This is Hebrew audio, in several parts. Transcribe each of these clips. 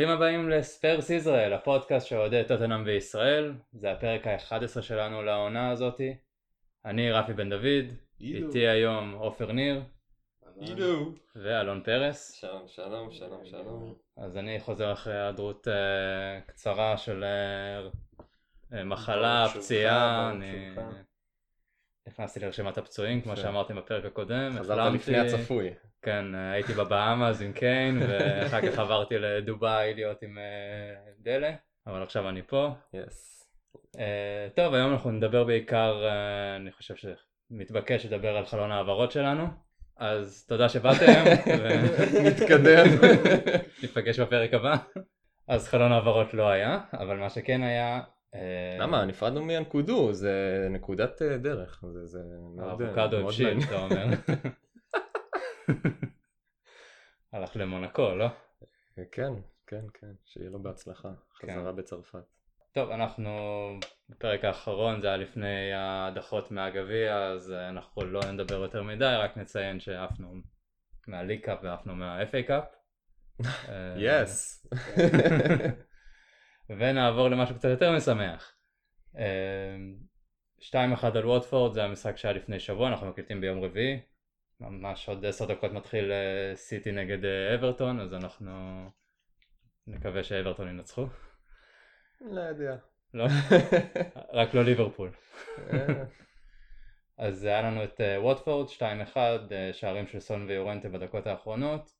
ברוכים הבאים לספרס ישראל, הפודקאסט שאוהדי טוטנאם בישראל. זה הפרק ה-11 שלנו לעונה הזאתי. אני רפי בן דוד. איתי היום עופר ניר אילו. ואלון פרס. שלום, שלום, שלום, שלום. אז אני חוזר אחרי היעדרות אה, קצרה של אה, מחלה, פציעה. אני. נכנסתי לרשימת הפצועים, כמו יפה. שאמרתי בפרק הקודם. חזרת. לפני הצפוי. כן, הייתי בבאמאז עם קיין, ואחר כך עברתי לדובאי להיות עם אה, דלה, אבל עכשיו אני פה. יס. אה, טוב, היום אנחנו נדבר בעיקר, אה, אני חושב שמתבקש לדבר על חלון ההעברות שלנו, אז תודה שבאתם, נתקדם. ניפגש בפרק הבא. אז חלון העברות לא היה, אבל מה שכן היה... אה, למה? נפרדנו מהנקודו, זה נקודת אה, דרך. זה- זה מאוד- האבוקדו מאוד הבשיל. אתה אומר. הלך למונקו, לא? כן, כן, כן, שיהיה לו בהצלחה. כן. חזרה בצרפת. טוב, אנחנו בפרק האחרון, זה היה לפני ההדחות מהגביע, אז אה, אנחנו לא נדבר יותר מדי, רק נציין שעפנו מה League Cup ועפנו מה-FA Cup. אה, yes. ונעבור למשהו קצת יותר משמח. אה, 2-1 על ווטפורד, זה המשחק שהיה לפני שבוע, אנחנו מקליטים ביום רביעי. ממש עוד 10 דקות מתחיל אה, סיטי נגד אה, אברטון, אז אנחנו נקווה שאברטון ינצחו. לא יודע. לא? רק לא ליברפול. אה, אז היה לנו את ווטפורד 2-1, אה, שערים של סון ויורנטה בדקות האחרונות.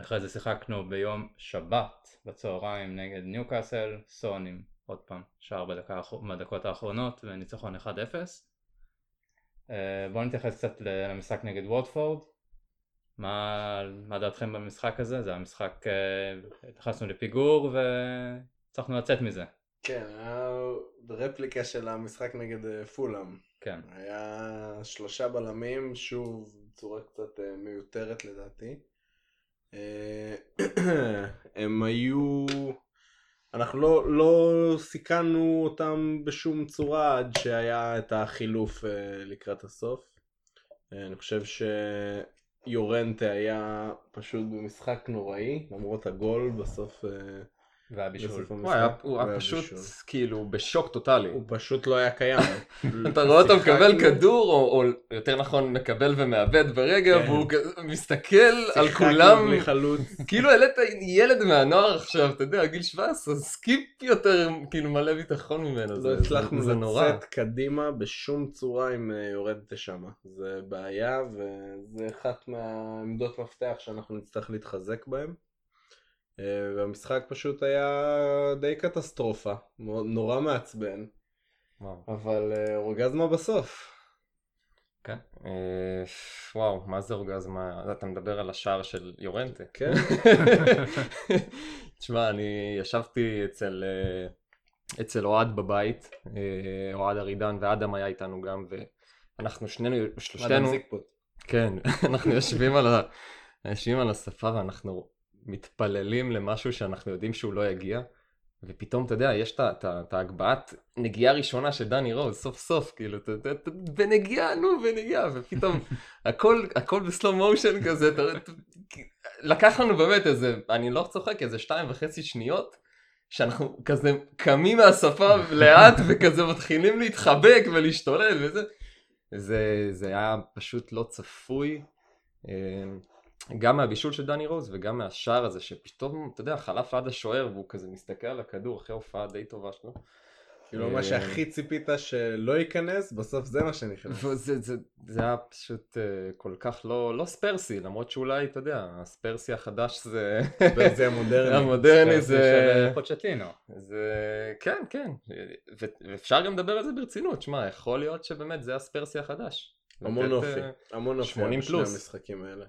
אחרי זה שיחקנו ביום שבת בצהריים נגד ניוקאסל, סון עם עוד פעם שער בדקה, בדקות האחרונות וניצחון 1-0. אה, בואו נתייחס קצת למשחק נגד ווטפורד. מה, מה דעתכם במשחק הזה? זה היה משחק, אה, נכנסנו לפיגור והצלחנו לצאת מזה. כן, היה רפליקה של המשחק נגד אה, פולאם. כן. היה שלושה בלמים, שוב צורה קצת מיותרת לדעתי. אה, הם היו... אנחנו לא, לא סיכנו אותם בשום צורה עד שהיה את החילוף אה, לקראת הסוף. אה, אני חושב שיורנטה היה פשוט במשחק נוראי, למרות הגול בסוף. והבישול. בסוף הוא היה-. הוא. פשוט כאילו בשוק טוטאלי. הוא פשוט לא היה קיים. אתה רואה אותו מקבל כדור, או או יותר נכון מקבל ומאבד ברגע, כן. והוא מסתכל על כולם. כאילו העלית ילד מהנוער עכשיו, אתה יודע, גיל 17, סקיפ יותר, כאילו מלא ביטחון ממנו, לא זה- הצלחנו. לצאת קדימה בשום צורה עם אה, יורדת שמה. זה בעיה וזה אחת מהעמדות מפתח שאנחנו נצטרך להתחזק בהן. אה, והמשחק פשוט היה די קטסטרופה, נורא מעצבן, וואו. אבל אה, אורגזמה בסוף. אה, וואו, מה זה אורגזמה? אתה מדבר על השער של יורנטה. כן? תשמע, אני ישבתי אצל, אצל אוהד בבית, אוהד ארידן ואדם היה איתנו גם, ואנחנו שנינו, שלושתנו. כן, אנחנו יושבים על, ה, יושבים על השפה ואנחנו מתפללים למשהו שאנחנו יודעים שהוא לא יגיע, ופתאום, אתה יודע, יש את ההגבהת נגיעה ראשונה של דני רוז, סוף סוף, כאילו, אתה יודע, בנגיעה, נו, בנגיעה, ופתאום הכל, הכל בסלואו מושן כזה, אתה לקח לנו באמת איזה, אני לא צוחק, איזה שתיים וחצי שניות, שאנחנו כזה קמים מהשפה לאט וכזה מתחילים להתחבק ולהשתולל וזה. זה, זה היה פשוט לא צפוי. אה, גם מהבישול של דני רוז וגם מהשער הזה שפתאום, אתה יודע, חלף עד השוער והוא כזה מסתכל על הכדור אחרי הופעה די טובה שלו. כאילו מה אה, שהכי ציפית שלא ייכנס, בסוף זה מה שנכנס. זה, זה היה פשוט uh, כל כך לא, לא ספרסי, למרות שאולי, אתה יודע, הספרסי החדש זה... ספרסי המודרני. המודרני זה זה... של פוצ'טינו. זה... כן, כן. ואפשר גם לדבר על זה ברצינות. שמע, יכול להיות שבאמת זה הספרסי החדש. המון אופי, אה, המון אופי 80 בשני פלוס. המשחקים האלה.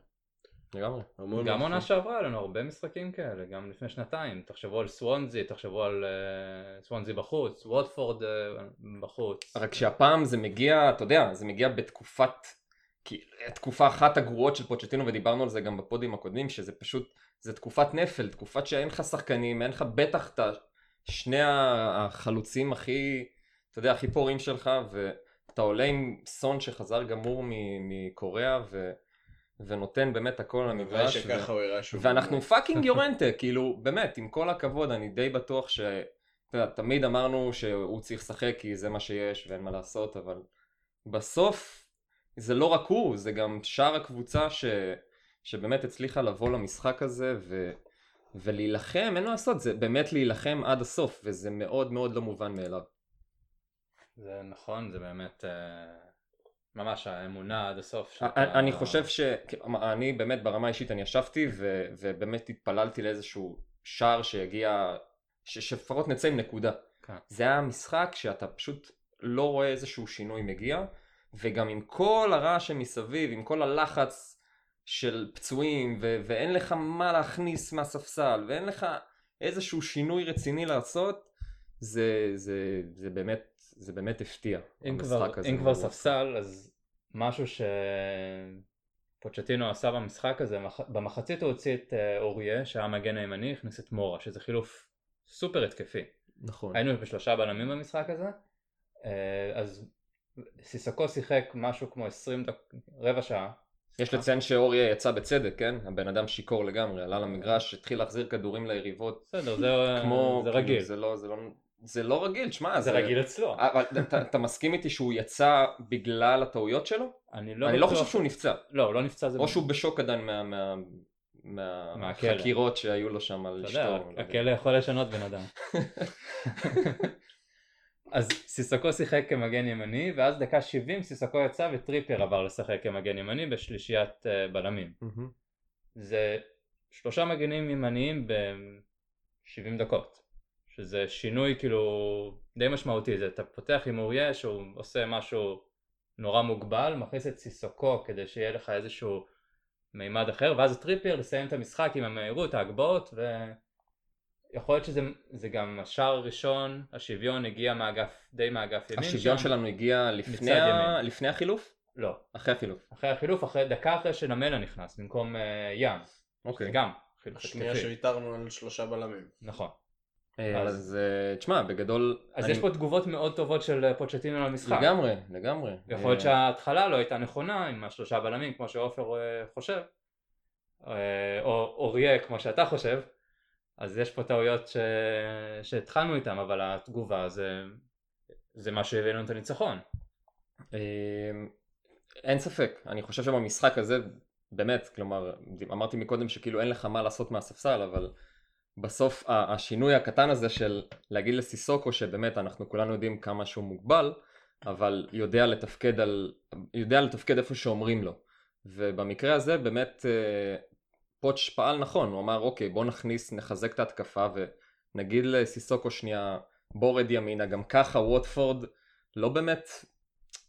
לגמרי. המון גם. עונה שעברה היה לנו הרבה משחקים כאלה, גם לפני שנתיים. תחשבו על סוונזי, תחשבו על אה, סוונזי בחוץ, ווטפורד אה, בחוץ. רק שהפעם זה מגיע, אתה יודע, זה מגיע בתקופת, כי תקופה אחת הגרועות של פוצ'טינו ודיברנו על זה גם בפודים הקודמים, שזה פשוט, זה תקופת נפל, תקופת שאין לך שחקנים, אין לך בטח את שני החלוצים הכי, אתה יודע, הכי פוריים שלך, ואתה עולה עם סון שחזר גמור מ- מקוריאה, ו... ונותן באמת הכל המגרש. שככה הוא יראה שוב. ואנחנו fucking יורנטה, כאילו, באמת, עם כל הכבוד, אני די בטוח ש... אתה יודע, תמיד אמרנו שהוא צריך לשחק כי זה מה שיש ואין מה לעשות, אבל בסוף זה לא רק הוא, זה גם שאר הקבוצה ש... שבאמת הצליחה לבוא למשחק הזה ו... ולהילחם, אין מה לעשות, זה באמת להילחם עד הסוף, וזה מאוד מאוד לא מובן מאליו. זה נכון, זה באמת אה, ממש האמונה עד הסוף. שאתה- אני חושב ש... אני באמת ברמה האישית אני ישבתי ו... ובאמת התפללתי לאיזשהו שער שיגיע, ש... שלפחות נצא עם נקודה. כן. זה היה משחק שאתה פשוט לא רואה איזשהו שינוי מגיע, וגם עם כל הרעש שמסביב, עם כל הלחץ של פצועים, ו... ואין לך מה להכניס מהספסל, ואין לך איזשהו שינוי רציני לעשות, זה, זה, זה באמת, זה באמת הפתיע. אם כבר, אם כבר ספסל, אז משהו שפוצ'טינו עשה במשחק הזה, מח- במחצית הוא הוציא את אה, אוריה, שהיה המגן הימני, הכניס את מורה, שזה חילוף סופר התקפי. נכון. היינו בשלושה בלמים במשחק הזה, אה, אז סיסקו שיחק משהו כמו 20 דק... רבע שעה. יש לציין שאוריה יצא בצדק, כן? הבן אדם שיכור לגמרי, עלה למגרש, התחיל להחזיר כדורים ליריבות. בסדר, זה, כמו... זה כאילו, רגיל. זה לא, זה לא, זה לא רגיל, שמע, זה רגיל אצלו. אבל אתה, אתה מסכים איתי שהוא יצא בגלל הטעויות שלו? אני לא אני לא חושב שהוא נפצע. לא, הוא לא נפצע. זה או שהוא בשוק עדיין מה... מה... מהכלא. מהחקירות שהיו לו שם על אתה אשתו. יודע, לא יודע. הכלא יכול לשנות בן אדם. אז סיסקו שיחק כמגן ימני, ואז דקה 70 סיסקו יצא וטריפר עבר לשחק כמגן ימני בשלישיית אה, בלמים. זה שלושה מגנים ימניים ב-70 דקות, שזה שינוי כאילו די משמעותי, זה אתה פותח עם אוריה שהוא עושה משהו נורא מוגבל, מכניס את סיסוקו כדי שיהיה לך איזשהו מימד אחר, ואז טריפר לסיים את המשחק עם המהירות, ההגבהות, ויכול להיות שזה זה גם השער הראשון, השוויון הגיע מאגף, די מאגף ימין. השוויון שם. שלנו הגיע לפני ה-. לפני החילוף? לא, אחרי החילוף. אחרי החילוף, אחרי, דקה אחרי שנמלה נכנס, במקום אה, ים. אוקיי. זה גם השנייה. שוויתרנו על שלושה בלמים. נכון. אז- אז אה, תשמע, בגדול... אז אני- יש פה תגובות מאוד טובות של אה, פוצ'טינו למשחק. לגמרי, לגמרי. יכול להיות אה, שההתחלה לא הייתה נכונה עם השלושה בלמים כמו שעופר חושב, או אוריה כמו שאתה חושב, אז יש פה טעויות ש... שהתחלנו איתם, אבל התגובה זה, זה מה שהביא לנו את הניצחון. אין ספק, אני חושב שבמשחק הזה, באמת, כלומר, אמרתי מקודם שכאילו אין לך מה לעשות מהספסל, אבל בסוף השינוי הקטן הזה של להגיד לסיסוקו שבאמת אנחנו כולנו יודעים כמה שהוא מוגבל, אבל יודע לתפקד על, יודע לתפקד איפה שאומרים לו. ובמקרה הזה באמת אה, פוטש פעל נכון, הוא אמר אוקיי בוא נכניס, נחזק את ההתקפה ונגיד לסיסוקו שנייה בוא רד ימינה, גם ככה ווטפורד לא באמת,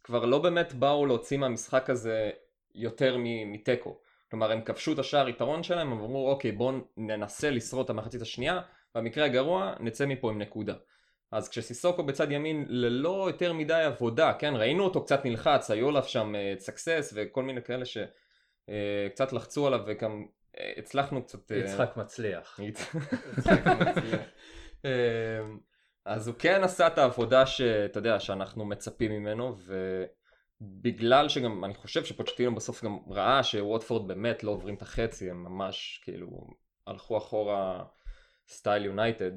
כבר לא באמת באו להוציא מהמשחק הזה יותר מתיקו. כלומר הם כבשו את השער יתרון שלהם, הם אמרו אוקיי בואו ננסה לשרוד את המחצית השנייה, במקרה הגרוע נצא מפה עם נקודה. אז כשסיסוקו בצד ימין ללא יותר מדי עבודה, כן, ראינו אותו קצת נלחץ, היו עליו שם סקסס וכל מיני כאלה שקצת לחצו עליו וגם אה, הצלחנו קצת... אה, יצחק מצליח. אמ, אז הוא כן עשה את העבודה שאתה יודע שאנחנו מצפים ממנו ובגלל שגם אני חושב שפוצ'טינו בסוף גם ראה שווטפורד באמת לא עוברים את החצי הם ממש כאילו הלכו אחורה סטייל יונייטד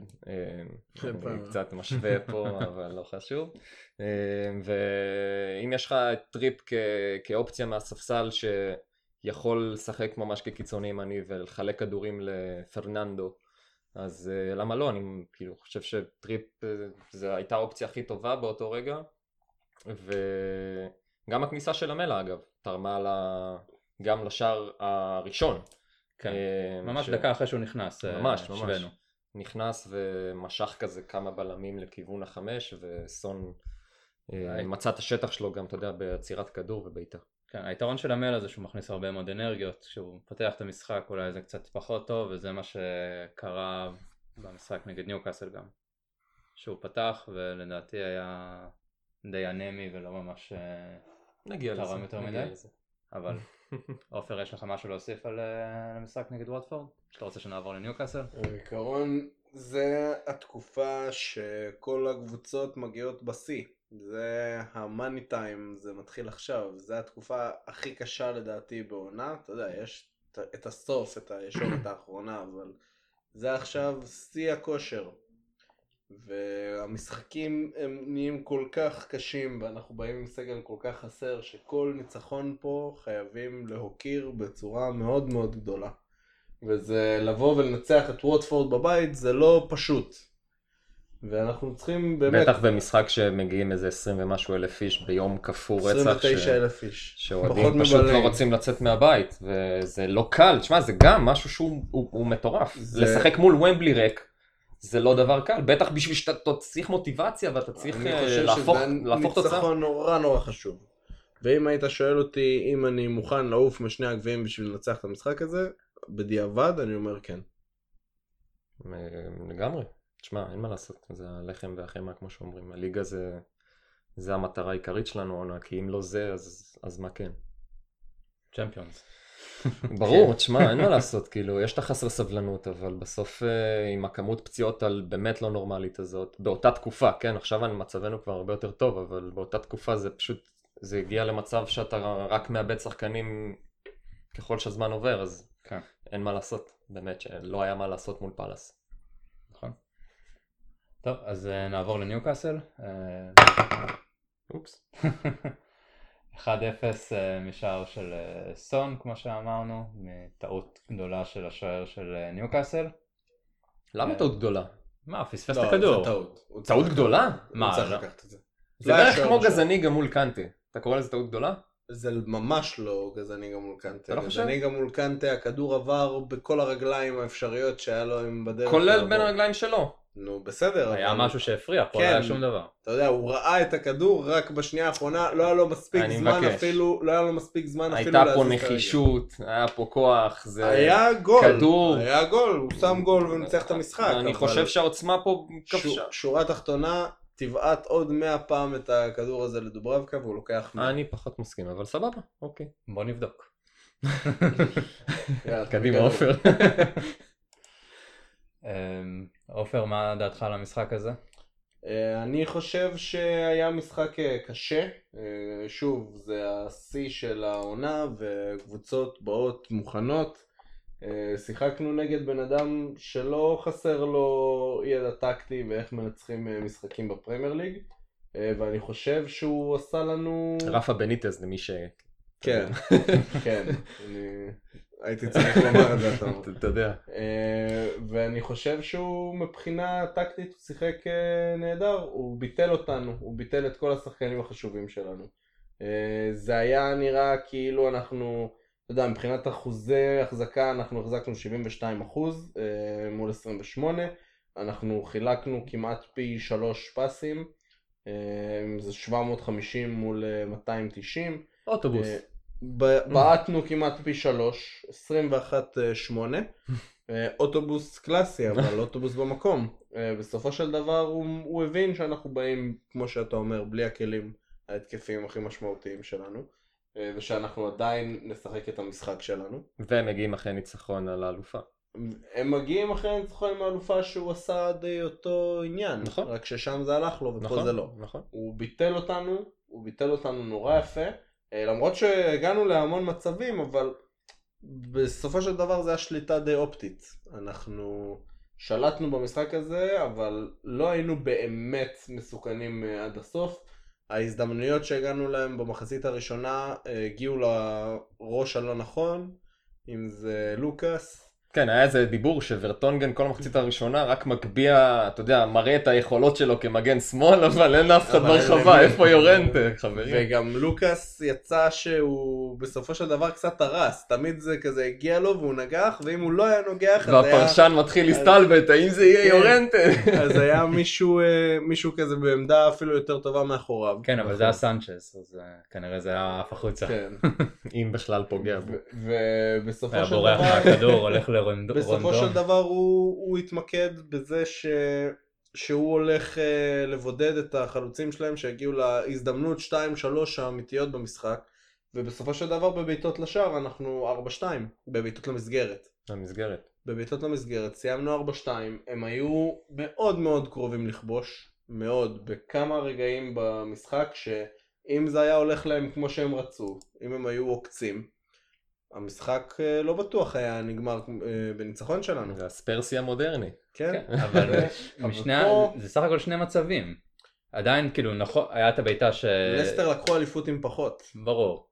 יפה. אני קצת משווה פה אבל לא חשוב אמ, ואם יש לך טריפ כ- כאופציה מהספסל שיכול לשחק ממש כקיצוני ימני ולחלק כדורים לפרננדו אז אה, למה לא? אני כאילו חושב שטריפ זו הייתה האופציה הכי טובה באותו רגע וגם הכניסה של למלה אגב תרמה לה... גם לשער הראשון. כן. אה, ממש ש- דקה אחרי שהוא נכנס, אה, ממש ממש. השווינו. נכנס ומשך כזה כמה בלמים לכיוון החמש וסון אה, היי. מצא את השטח שלו גם אתה יודע בעצירת כדור ובעיטה. כן, היתרון של המל הזה שהוא מכניס הרבה מאוד אנרגיות, כשהוא פותח את המשחק אולי זה קצת פחות טוב וזה מה שקרה במשחק נגד ניוקאסל גם. שהוא פתח ולדעתי היה די אנמי ולא ממש... אה, נגיע תרם לזה. יותר נגיע מדי? אבל עופר יש לך משהו להוסיף על אה, המשחק נגד ווטפורד? שאתה רוצה שנעבור לניוקאסל? בעיקרון זה התקופה שכל הקבוצות מגיעות בשיא. זה המאני טיים, זה מתחיל עכשיו, זה התקופה הכי קשה לדעתי בעונה, אתה יודע, יש את הסוף, את הישורת האחרונה, אבל זה עכשיו שיא הכושר. והמשחקים הם נהיים כל כך קשים, ואנחנו באים עם סגל כל כך חסר, שכל ניצחון פה חייבים להוקיר בצורה מאוד מאוד גדולה. וזה לבוא ולנצח את ווטפורד בבית, זה לא פשוט. ואנחנו צריכים באמת... בטח במשחק שמגיעים איזה 20 ומשהו אלף איש ביום קפוא רצח. 29 ש- אלף איש. שאוהדים פשוט לא מבלעים. רוצים לצאת מהבית, וזה לא קל, תשמע זה גם משהו שהוא הוא, הוא מטורף, זה- לשחק מול ומבלי ריק זה לא דבר קל, בטח בשביל שאתה צריך מוטיבציה ואתה צריך אני אה, חושב להפוך, שזה להפוך תוצאה. ניצחון נורא נורא חשוב. ואם היית שואל אותי אם אני מוכן לעוף משני הגביעים בשביל לנצח את המשחק הזה, בדיעבד אני אומר כן. אה, לגמרי, תשמע אין מה לעשות, זה הלחם והחמאה כמו שאומרים, הליגה זה, זה המטרה העיקרית שלנו העונה, כי אם לא זה אז, אז מה כן. צ'מפיונס. ברור, תשמע, אין מה לעשות, כאילו, יש את החסר סבלנות, אבל בסוף אה, עם הכמות פציעות על באמת לא נורמלית הזאת, באותה תקופה, כן, עכשיו מצבנו כבר הרבה יותר טוב, אבל באותה תקופה זה פשוט, זה הגיע למצב שאתה רק מאבד שחקנים ככל שהזמן עובר, אז כן. אין מה לעשות, באמת שלא היה מה לעשות מול פאלאס. נכון. טוב, אז אה, נעבור לניוקאסל. אה, אופס. 1-0 אה, משער של אה, סון, כמו שאמרנו, מטעות גדולה של השוער של אה, ניוקאסל. למה טעות גדולה? מה, פספס לא, את הכדור. זה טעות. הוא טעות גדולה? מה, הוא צריך לא? לקחת את זה. לא בערך כמו בשער. גזניגה מול קנטי, אתה קורא לזה טעות גדולה? זה ממש לא גזניגה מול קנטה. אתה לא חושב? גזניגה מול קנטה, הכדור עבר בכל הרגליים האפשריות שהיה לו עם בדרך. כולל. בין הרגליים שלו. נו, בסדר. היה אבל- משהו שהפריע, פה כן. לא היה שום דבר. אתה יודע, הוא ראה את הכדור רק בשנייה האחרונה, לא היה לו מספיק זמן מבקש. אפילו, לא היה לו מספיק זמן אפילו הייתה פה להזיז את הרגל. נחישות, היה פה כוח, זה... היה גול, כדור. היה גול, הוא שם גול וניצח את המשחק. אני אבל חושב שהעוצמה פה כבשה. שורה תחתונה, תבעט עוד 100 פעם את הכדור הזה לדוברבקה והוא לוקח 100. אני פחות מסכים, אבל סבבה, אוקיי. בוא נבדוק. קדימה. עופר. אמ, עופר, מה דעתך על המשחק הזה? אה, אני חושב שהיה משחק אה, קשה, אה, שוב זה השיא של העונה וקבוצות באות מוכנות, שיחקנו נגד בן אדם שלא חסר לו ידע טקטי ואיך מנצחים משחקים בפרמייר ליג. ואני חושב שהוא עשה לנו... רפה בניטז למי ש... כן, כן, אני הייתי צריך לומר את זה, אתה יודע. אה, ואני חושב שהוא מבחינה טקטית הוא שיחק אה, נהדר, הוא ביטל אותנו, הוא ביטל את כל השחקנים החשובים שלנו. אה, זה היה נראה כאילו אנחנו, אתה יודע, מבחינת אחוזי החזקה אנחנו החזקנו 72 אחוז מול 28, אנחנו חילקנו כמעט פי שלוש פסים, זה 750 מול אה, 290. אוטובוס. בעטנו כמעט פי שלוש, 21 אה. אה, אוטובוס קלאסי, אבל אוטובוס במקום. אה, בסופו של דבר הוא, הוא הבין שאנחנו באים, כמו שאתה אומר, בלי הכלים ההתקפיים הכי משמעותיים שלנו. ושאנחנו עדיין נשחק את המשחק שלנו. והם מגיעים אחרי ניצחון על האלופה. הם מגיעים אחרי הניצחון עם האלופה שהוא עשה די אותו עניין. נכון. רק ששם זה הלך לו ופה נכון? זה לא. נכון. הוא ביטל אותנו, הוא ביטל אותנו נורא יפה, למרות שהגענו להמון מצבים, אבל בסופו של דבר זה היה שליטה די אופטית. אנחנו שלטנו במשחק הזה, אבל לא היינו באמת מסוכנים אה, עד הסוף. ההזדמנויות שהגענו להם במחצית הראשונה אה, הגיעו לראש הלא נכון, אם זה לוקאס. כן, היה איזה דיבור שוורטונגן כל המחצית הראשונה רק מגביה, אתה יודע, מראה את היכולות שלו כמגן שמאל, אבל אין אף אחד ברחבה, איפה יורנטה, חברים? וגם לוקאס יצא שהוא בסופו של דבר קצת הרס, תמיד זה כזה הגיע לו והוא נגח, ואם הוא לא היה נוגח אז היה, והפרשן מתחיל להסתלבט, האם זה יהיה כן. יורנטה? אז היה מישהו, אה, מישהו כזה בעמדה אפילו יותר טובה מאחוריו. כן, אבל נכון. זה היה סנצ'ס, אז אה, כנראה זה היה עף החוצה. כן. אם בכלל פוגע בו. ובסופו היה של בורח דבר, מהכדור, הולך לרונדון. בסופו של דבר הוא, הוא התמקד בזה ש... שהוא הולך אה, לבודד את החלוצים שלהם שהגיעו להזדמנות 2-3 האמיתיות במשחק ובסופו של דבר בבעיטות לשער אנחנו 4-2 בבעיטות למסגרת. המסגרת. בבעיטות למסגרת סיימנו 4-2 הם היו מאוד מאוד קרובים לכבוש מאוד בכמה רגעים במשחק שאם זה היה הולך להם כמו שהם רצו, אם הם היו עוקצים, המשחק אה, לא בטוח היה נגמר אה, בניצחון שלנו. זה הספרסי המודרני. כן, כן, אבל זה סך הכל שני מצבים. עדיין כאילו נכון, היה את הבעיטה ש... לסטר לקחו אליפות עם פחות. ברור.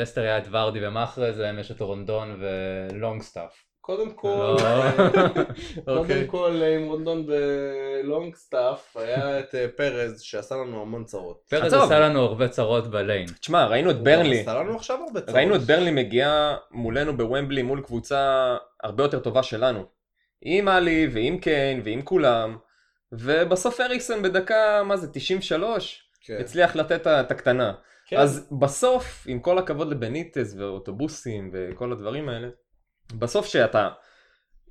לסטר היה את ורדי ומחרז, להם יש את רונדון ולונגסטאף. קודם כל, לא. קודם אוקיי. כל עם רונדון ולונג סטאפ היה את אה, פרז שעשה לנו המון צרות. פרז. עשה לנו הרבה צרות בליין. תשמע, ראינו את ברנלי. עשה לנו עכשיו הרבה צרות. ראינו את ברנלי מגיעה מולנו בוומבלי מול קבוצה הרבה יותר טובה שלנו. עם עלי ועם קיין ועם כולם. ובסוף אריקסון בדקה, מה זה, 93? כן. הצליח לתת את הקטנה. כן. אז בסוף, עם כל הכבוד לבניטז ואוטובוסים וכל הדברים האלה, בסוף שאתה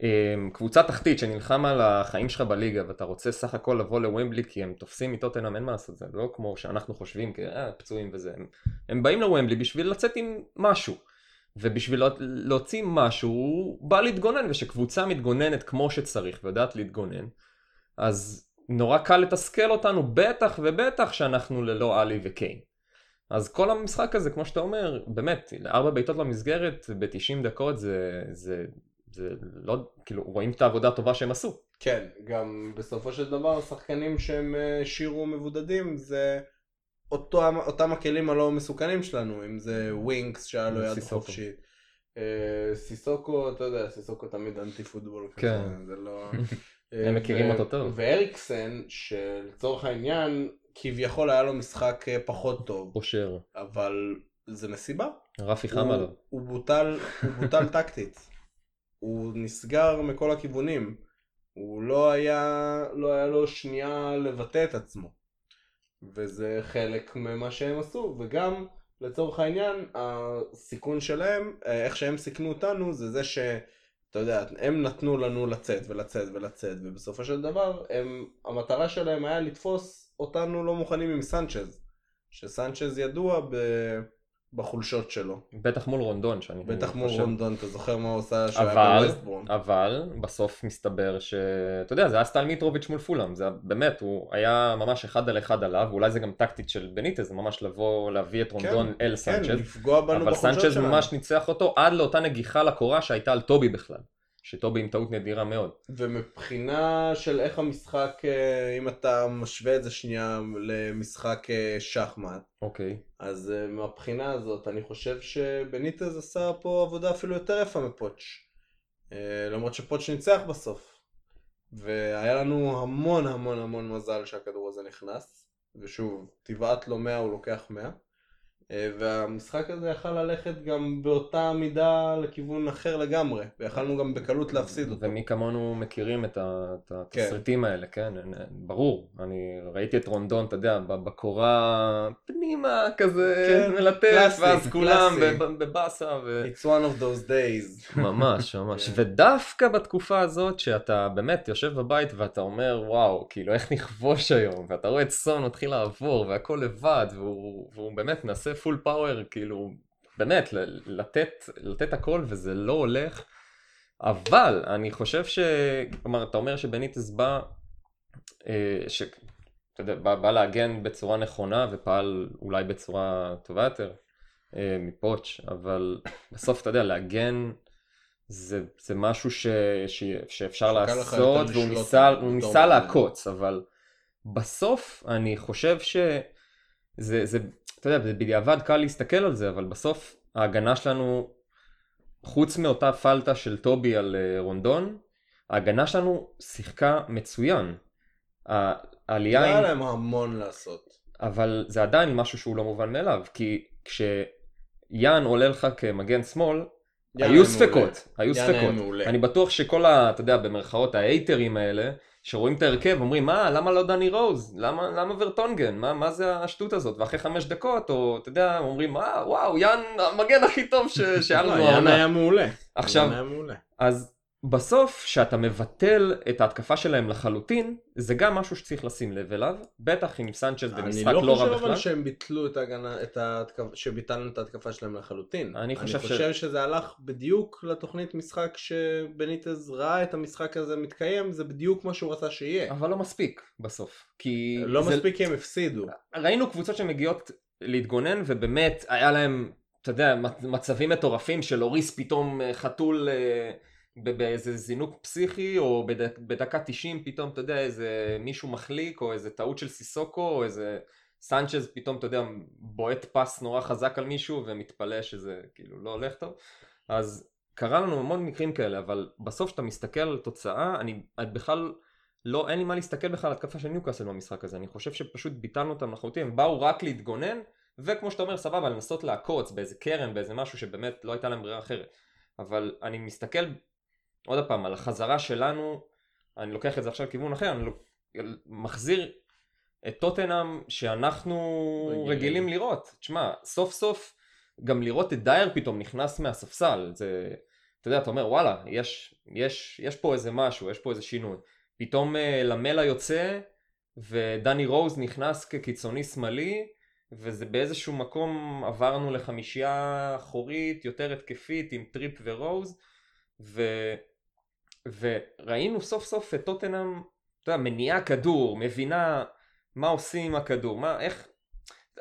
אמ, קבוצה תחתית שנלחם על החיים שלך בליגה ואתה רוצה סך הכל לבוא לוומבלי כי הם תופסים מטוטנאם אין מה לעשות זה לא כמו שאנחנו חושבים כי אה, וזה הם, הם באים לוומבלי בשביל לצאת עם משהו. ובשביל לה- להוציא משהו הוא בא להתגונן ושקבוצה מתגוננת כמו שצריך ויודעת להתגונן אז נורא קל לתסכל אותנו בטח ובטח שאנחנו ללא עלי וקיין אז כל המשחק הזה כמו שאתה אומר באמת ארבע בעיטות למסגרת ב-90 דקות זה, זה, זה לא כאילו רואים את העבודה הטובה שהם עשו כן, גם בסופו של דבר השחקנים שהם אה, השאירו מבודדים זה אותו, אותם הכלים הלא מסוכנים שלנו, אם זה ווינקס שהיה לו יד. חופשית. אה, סיסוקו, אתה יודע, סיסוקו תמיד אנטי פוטבול כזה, כן. זה לא... הם מכירים ו- אותו טוב. ואריקסן, שלצורך העניין, כביכול היה לו משחק אה, פחות טוב, פושר אבל זה נסיבה. רפי חם עליו הוא בוטל, הוא בוטל טקטית. הוא נסגר מכל הכיוונים. הוא לא היה, לא היה לו שנייה לבטא את עצמו. וזה חלק ממה שהם עשו, וגם לצורך העניין, הסיכון שלהם, אה, איך שהם סיכנו אותנו, זה זה ש... אתה יודע, הם נתנו לנו לצאת ולצאת ולצאת, ובסופו של דבר, הם, המטרה שלהם היה לתפוס אותנו לא מוכנים עם סנצ'ז. שסנצ'ז ידוע ב... בחולשות שלו. בטח מול רונדון שאני בטח מול חושב. רונדון, אתה זוכר מה הוא עשה שהוא היה אבל. אבל בסוף מסתבר ש... אתה יודע, זה היה סטייל מיטרוביץ' מול פולאם, זה באמת, הוא היה ממש אחד על אחד עליו, ואולי זה גם טקטית של בניטז, ממש לבוא, להביא את רונדון אל כן, סנצ'ז, לפגוע בנו אבל בחולשות סנצ'ז שלנו. ממש ניצח אותו עד לאותה נגיחה לקורה שהייתה על טובי בכלל, שטובי עם טעות נדירה מאוד. ומבחינה של איך המשחק, אה, אם אתה משווה את זה שנייה למשחק אה, שחמט, אוקיי. אז אה, מהבחינה הזאת אני חושב שבניטז עשה פה עבודה אפילו יותר יפה מפוטש. למרות שפוטש ניצח בסוף. והיה לנו המון המון המון מזל שהכדור הזה נכנס. ושוב, תבעט לו 100 הוא לוקח 100. אה, והמשחק הזה יכל ללכת גם באותה מידה לכיוון אחר לגמרי. ויכלנו גם בקלות להפסיד אותו. ומי כמונו מכירים את כן. התסריטים האלה, כן, אין- אין- ברור, אני ראיתי את רונדון, אתה יודע, בקורה פנימה כזה, כן, מלטף, ואז כולם בבאסה, ו... It's one of those days. ממש, ממש. כן. ודווקא בתקופה הזאת שאתה באמת יושב בבית ואתה אומר, וואו, כאילו איך נכבוש היום, ואתה רואה את סון מתחיל לעבור והכל לבד, והוא, והוא באמת מנסה פול פאוור, כאילו, באמת, לתת, לתת הכל וזה לא הולך. אבל אני חושב ש... כלומר, אתה אומר שבניטס בא, אה, ש... אתה יודע, בא, בא להגן בצורה נכונה ופעל אולי בצורה טובה יותר אה, מפוטש, אבל בסוף אתה יודע, להגן זה, זה משהו ש, ש, שאפשר לעשות והוא ניסה, הוא ניסה. לעקוץ, אבל בסוף אני חושב שזה, זה, אתה יודע, בדיעבד קל להסתכל על זה, אבל בסוף ההגנה שלנו, חוץ מאותה פלטה של טובי על אה, רונדון, ההגנה שלנו שיחקה מצוין. העלייה היה עם... להם המון לעשות. אבל זה עדיין משהו שהוא לא מובן מאליו, כי כשיאן עולה לך כמגן שמאל, היו היה ספקות. היו היה ספקות. אני בטוח שכל ה... אתה יודע, במרכאות ההייטרים האלה, שרואים את ההרכב, אומרים, מה, למה לא דני רוז? למה, למה ורטונגן? מה, מה זה השטות הזאת? ואחרי חמש דקות, או אתה יודע, אומרים, מה, וואו, יאן המגן הכי טוב שהיה לנו יאן העונה. היה מעולה. עכשיו, יאן היה מעולה. אז בסוף, כשאתה מבטל את ההתקפה שלהם לחלוטין, זה גם משהו שצריך לשים לב אליו, בטח עם סנצ'ז במשחק אני לא, לא רע חושב בכלל. אבל שהם ביטלו את ההגנה, את ההתקפה, שביטלנו את ההתקפה שלהם לחלוטין. אני חושב ש- אני חושב שזה הלך בדיוק לתוכנית משחק שבניטז ראה את המשחק הזה מתקיים, זה בדיוק מה שהוא רצה שיהיה. אבל לא מספיק בסוף. כי לא זה- מספיק כי הם הפסידו. ראינו קבוצות שמגיעות להתגונן ובאמת היה להם, אתה יודע, מצ- מצבים מטורפים של אוריס פתאום אה, חתול אה, באיזה זינוק פסיכי או בד- בדקה 90 פתאום, אתה יודע, איזה מישהו מחליק או איזה טעות של סיסוקו או איזה סנצ'ז פתאום, אתה יודע, בועט פס נורא חזק על מישהו ומתפלא שזה כאילו לא הולך טוב. אז קרה לנו המון מקרים כאלה, אבל בסוף כשאתה מסתכל על תוצאה, אני את בכלל, לא, אין לי מה להסתכל בכלל על התקפה של ניוקאסל במשחק הזה, אני חושב שפשוט ביטלנו אותם לחלוטין, הם באו רק להתגונן, וכמו שאתה אומר, סבבה, לנסות לעקוץ באיזה קרן, באיזה משהו שבאמת לא הייתה להם ברירה אחרת. אבל אני מסתכל, עוד פעם, על החזרה שלנו, אני לוקח את זה עכשיו לכיוון אחר, אני לוק- מחזיר את טוטנאם שאנחנו רגילים. רגילים לראות. תשמע, סוף סוף גם לראות את דייר פתאום נכנס מהספסל, זה, אתה יודע, אתה אומר וואלה, יש, יש, יש פה איזה משהו, יש פה איזה שינוי. פתאום אה, למלה יוצא ודני רוז נכנס כקיצוני שמאלי וזה באיזשהו מקום עברנו לחמישייה אחורית יותר התקפית עם טריפ ורוז ו... וראינו סוף סוף את טוטנאם, אתה יודע, מניעה כדור, מבינה מה עושים עם הכדור, מה, איך,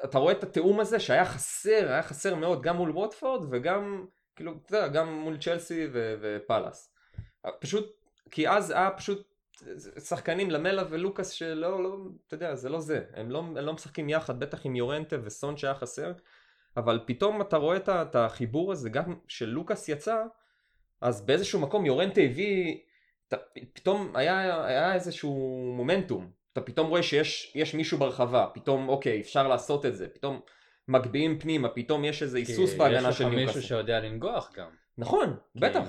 אתה רואה את התיאום הזה שהיה חסר, היה חסר מאוד גם מול ווטפורד וגם, כאילו, אתה יודע, גם מול צ'לסי ו- ופאלאס. פשוט, כי אז היה פשוט שחקנים למלה ולוקאס שלא, לא, אתה יודע, זה לא זה, הם לא, הם לא משחקים יחד, בטח עם יורנטה וסון שהיה חסר, אבל פתאום אתה רואה את החיבור הזה, גם שלוקאס יצא, אז באיזשהו מקום יורנטה הביא, אתה, פתאום היה, היה איזשהו מומנטום, אתה פתאום רואה שיש יש מישהו ברחבה, פתאום אוקיי אפשר לעשות את זה, פתאום מגביהים פנימה, פתאום יש איזה היסוס בהגנה של יש לך מישהו ניוקאסל. שיודע לנגוח גם. נכון, בטח.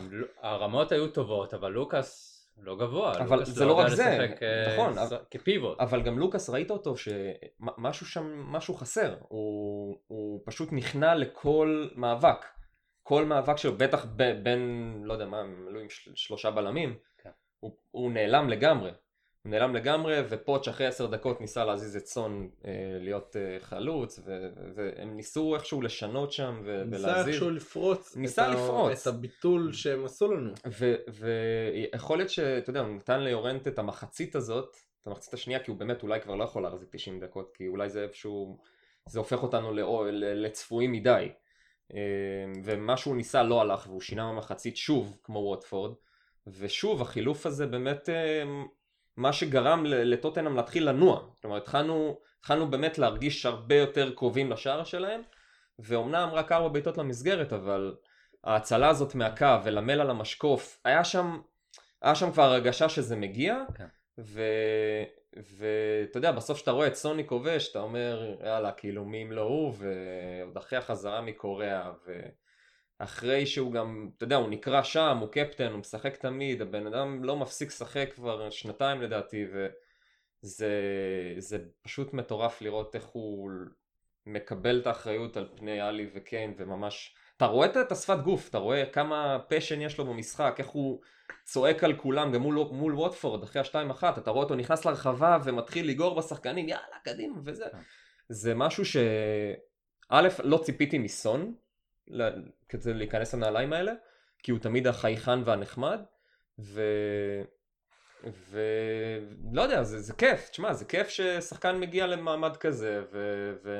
הרמות היו טובות, אבל לוקאס לא גבוה. אבל לוקאס זה לא רק יודע זה, לשחק, אה, נכון, ס- אבל- כפיבוט. אבל גם לוקאס ראית אותו שמשהו שם, משהו חסר, הוא, הוא פשוט נכנע לכל מאבק. כל מאבק שלו, בטח ב, בין, לא יודע מה, הם עלו עם של, שלושה בלמים, כן. הוא, הוא נעלם לגמרי. הוא נעלם לגמרי, ופוטש אחרי עשר דקות ניסה להזיז את סון אה, להיות אה, חלוץ, ו, והם ניסו איכשהו לשנות שם ו, ניסה ולהזיז. איכשהו לפרוץ. ניסה את ה- לפרוץ. את הביטול שהם עשו לנו. ויכול להיות שאתה יודע, הוא נתן ליורנט את המחצית הזאת, את המחצית השנייה, כי הוא באמת אולי כבר לא יכול להחזיק 90 דקות, כי אולי זה איפשהו, זה הופך אותנו לאו- ל- לצפויים מדי. אה, ומה שהוא ניסה לא הלך, והוא שינה במחצית שוב, כמו ווטפורד, ושוב החילוף הזה באמת אה, מה שגרם לטוטנאם להתחיל לנוע. כלומר, התחלנו, התחלנו באמת להרגיש הרבה יותר קרובים לשער שלהם, ואומנם רק ארבע בעיטות למסגרת, אבל ההצלה הזאת מהקו ולמל על המשקוף, היה שם, היה שם כבר הרגשה שזה מגיע, כן. ואתה יודע, בסוף שאתה רואה את סוני כובש, אתה אומר, יאללה, כאילו, מי אם לא הוא, ועוד אחרי החזרה מקוריאה, ואחרי שהוא גם, אתה יודע, הוא נקרא שם, הוא קפטן, הוא משחק תמיד, הבן אדם לא מפסיק לשחק כבר שנתיים לדעתי, וזה זה פשוט מטורף לראות איך הוא מקבל את האחריות על פני עלי וקיין, וממש... אתה רואה את השפת גוף, אתה רואה כמה פשן יש לו במשחק, איך הוא צועק על כולם, גם מול, מול ווטפורד, אחרי השתיים אחת, אתה רואה אותו נכנס לרחבה ומתחיל לגור בשחקנים, יאללה, קדימה, וזה. כן. זה משהו ש... א', לא ציפיתי מסון, כדי להיכנס לנעליים האלה, כי הוא תמיד החייכן והנחמד, ו... ו... לא יודע, זה, זה כיף, תשמע, זה כיף ששחקן מגיע למעמד כזה, ו...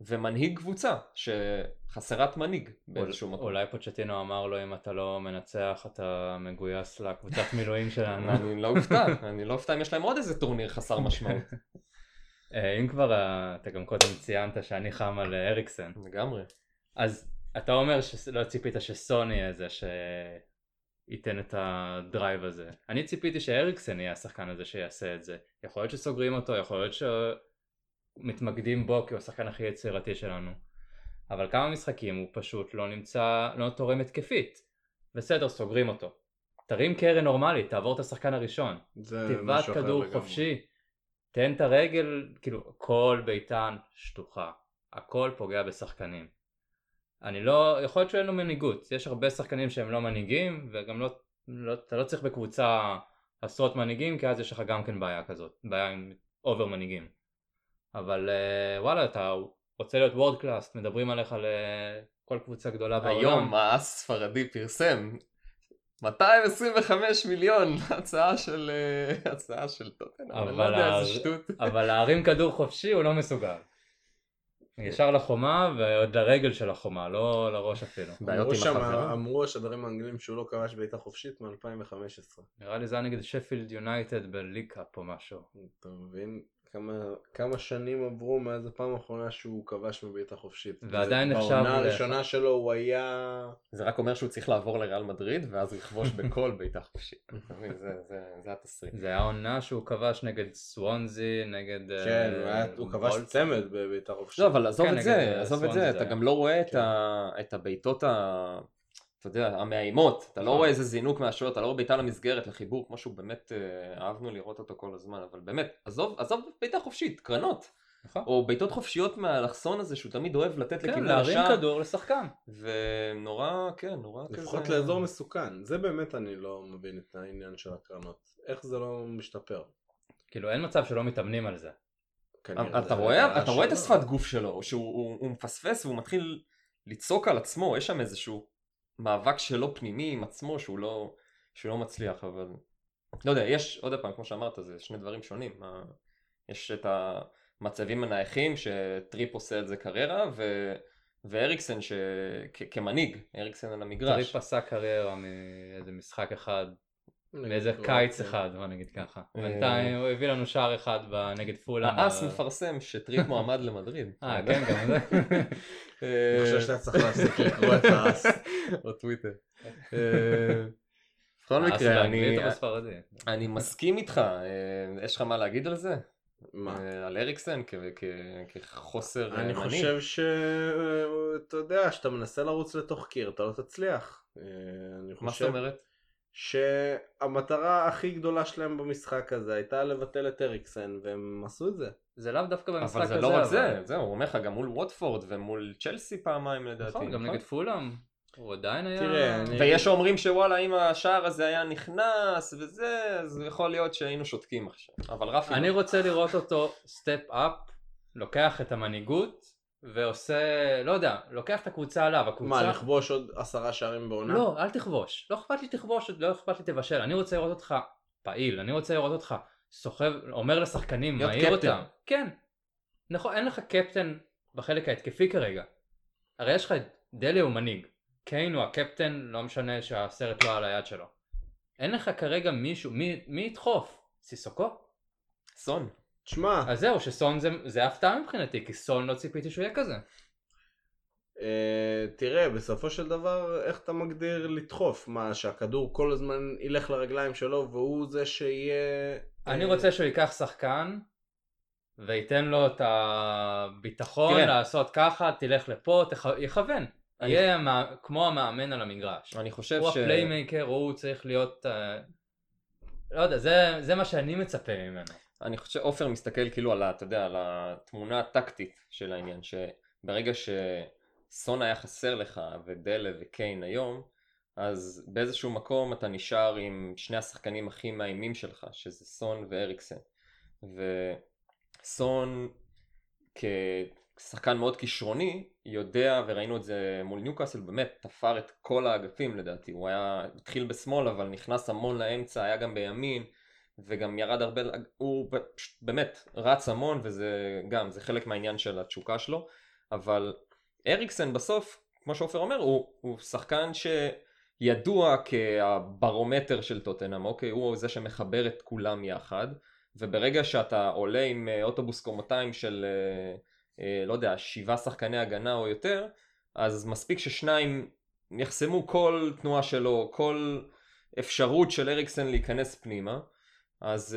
ומנהיג קבוצה, שחסרת מנהיג באיזשהו מקום. אולי פוצ'טינו אמר לו אם אתה לא מנצח אתה מגויס לקבוצת מילואים שלנו. אני לא אופתע, אני לא אופתע אם יש להם עוד איזה טורניר חסר משמעות. אה, אם כבר אה, אתה גם קודם ציינת שאני חם על אה, אריקסן לגמרי. אז אתה אומר שלא ציפית שסוני יהיה זה שייתן את הדרייב הזה. אני ציפיתי שאריקסן יהיה השחקן הזה שיעשה את זה. יכול להיות שסוגרים אותו, יכול להיות שמתמקדים בו כי הוא השחקן הכי יצירתי שלנו. אבל כמה משחקים הוא פשוט לא נמצא, לא תורם התקפית. בסדר, סוגרים אותו. תרים קרן נורמלית, תעבור את השחקן הראשון. זה משהו אחר כדור לגמרי. חופשי. תן את הרגל, כאילו, כל ביתן שטוחה. הכל פוגע בשחקנים. אני לא, יכול להיות שאין לו מנהיגות. יש הרבה שחקנים שהם לא מנהיגים, וגם לא, לא, אתה לא צריך בקבוצה עשרות מנהיגים כי אז יש לך גם כן בעיה כזאת, בעיה עם over מנהיגים. אבל אה, וואלה אתה רוצה להיות world class, מדברים עליך לכל קבוצה גדולה בעולם. היום האס ספרדי פרסם 225 מיליון הצעה של אה, הצעה של טוטנאם, אני לא אבל יודע ה- איזה שטות. אבל להרים כדור חופשי הוא לא מסוגל. ישר לחומה ועוד לרגל של החומה, לא לראש אפילו. אמרו שם. אמרו השדרים האנגלים שהוא לא כבש בעיטה חופשית מ-2015. נראה לי זה היה נגד שפילד יונייטד בליג קאפ או משהו. אתה מבין כמה, כמה שנים עברו מאז הפעם האחרונה שהוא כבש מבעיטה חופשית. ועדיין נחשב בעונה הראשונה שלו הוא היה... זה רק אומר שהוא צריך לעבור לריאל מדריד ואז לכבוש בכל בעיטה חופשית. אתה מבין? זה- זה- זה התסריט. זה היה עונה שהוא כבש נגד סוונזי, נגד... אה, כן, הוא כבש. צמד בבעיטה חופשית. לא, אבל עזוב כן, את זה, אה, עזוב את זה, זה אתה. גם לא רואה את כן. את הבעיטות ה... אתה יודע, המאיימות, אתה לא נכון. רואה איזה זינוק מהשוער, אתה לא רואה בעיטה למסגרת, לחיבור, כמו שהוא באמת, אה, אהבנו לראות אותו כל הזמן, אבל באמת, עזוב, עזוב בעיטה חופשית, קרנות, נכון. או בעיטות חופשיות מהאלכסון הזה שהוא תמיד אוהב לתת כן, לכיוון להרים השער, כדור לשחקן. ונורא, כן, נורא כזה. לפחות לאזור מסוכן. זה באמת אני לא מבין את העניין של הקרנות. איך זה לא משתפר? כאילו אין מצב שלא מתאמנים על זה. זה אתה רואה, אתה רואה את. השפת גוף שלו, שהוא הוא, הוא מפספס והוא מתחיל לצעוק על עצמו, יש שם איזשהו מאבק שלו פנימי עם עצמו שהוא לא, שהוא לא מצליח, אבל לא יודע, יש, עוד פעם, כמו שאמרת, זה שני דברים שונים, מה, יש את המצבים הנייחים שטריפ עושה את זה קריירה, ו, ואריקסן שכמנהיג, אריקסן על המגרש. טריפ עשה קריירה מאיזה משחק אחד, מאיזה. קיץ אחד, בוא נגיד ככה. בינתיים הוא הביא לנו שער אחד נגד פולאם. האס מפרסם שטריפ מועמד למדריד. אה, כן, גם זה. אה, אני חושב שאתה צריך להפסיק לקרוא את האס. או טוויטר. אה, בכל האס מקרה, אני, מסכים איתך, אה, יש לך מה להגיד על זה? מה? אה, על אריקסן כחוסר אה, אני מנהיג? חושב שאתה יודע, שאתה מנסה לרוץ לתוך קיר, אתה לא תצליח. אה, מה זאת אומרת? שהמטרה הכי גדולה שלהם במשחק הזה הייתה לבטל את אריקסן, והם עשו את זה. זה לאו דווקא במשחק אבל הזה. זה לא רק אבל- זה, זהו, הוא אומר לך גם מול ווטפורד ומול צ'לסי פעמיים לדעתי. נכון, גם נכון? נגד פולאם. הוא עדיין היה... תראה, אני- ויש שאומרים שוואלה אם השער הזה היה נכנס וזה, אז יכול להיות שהיינו שותקים עכשיו. אבל רפי... אני רוצה לראות אותו סטפ אפ, לוקח את המנהיגות ועושה, לא יודע, לוקח את הקבוצה עליו, הקבוצה... מה, לכבוש עוד עשרה שערים בעונה? לא, אל תכבוש. לא אכפת לי תכבוש, לא אכפת לי תבשל. אני רוצה לראות אותך פעיל, אני רוצה לראות אותך סוחב, אומר לשחקנים, מעיר קפטן. אותם. כן. נכון, אין לך קפטן בחלק ההתקפי כרגע. הרי יש לך את דלי הוא מנהיג. קיין הוא הקפטן, לא משנה שהסרט לא על היד שלו. אין לך כרגע מישהו, מי, מי ידחוף? סיסוקו? סון. תשמע, אז זהו, שסון זה, זה הפתעה מבחינתי, כי סון לא ציפיתי שהוא יהיה כזה. אה, תראה, בסופו של דבר, איך אתה מגדיר לדחוף? מה, שהכדור כל הזמן ילך לרגליים שלו והוא זה שיהיה... אני אה, רוצה שהוא ייקח שחקן וייתן לו את הביטחון תראה. לעשות ככה, תלך לפה, תכ... יכוון. אני- יהיה מה... כמו המאמן על המגרש. אני חושב הוא ש... ה playmaker, הוא צריך להיות... אה, לא יודע, זה, זה מה שאני מצפה ממנו. אני חושב שעופר מסתכל כאילו על, אתה יודע, על התמונה הטקטית של העניין, שברגע שסון היה חסר לך ודלה וקיין היום, אז באיזשהו מקום אתה נשאר עם שני השחקנים הכי מאיימים שלך, שזה סון ואריקסן. וסון כשחקן מאוד כישרוני, יודע, וראינו את זה מול ניוקאסל, באמת תפר את כל האגפים לדעתי. הוא היה, התחיל בשמאל אבל נכנס המון לאמצע, היה גם בימין. וגם ירד הרבה, הוא פשוט באמת רץ המון וזה גם, זה חלק מהעניין של התשוקה שלו, אבל אריקסן בסוף, כמו שעופר אומר, הוא, הוא שחקן שידוע כברומטר של טוטנאם, אוקיי? הוא זה שמחבר את כולם יחד, וברגע שאתה עולה עם אה, אוטובוס קומתיים של, אה, אה, לא יודע, שבעה שחקני הגנה או יותר, אז מספיק ששניים יחסמו כל תנועה שלו, כל אפשרות של אריקסן להיכנס פנימה. אז,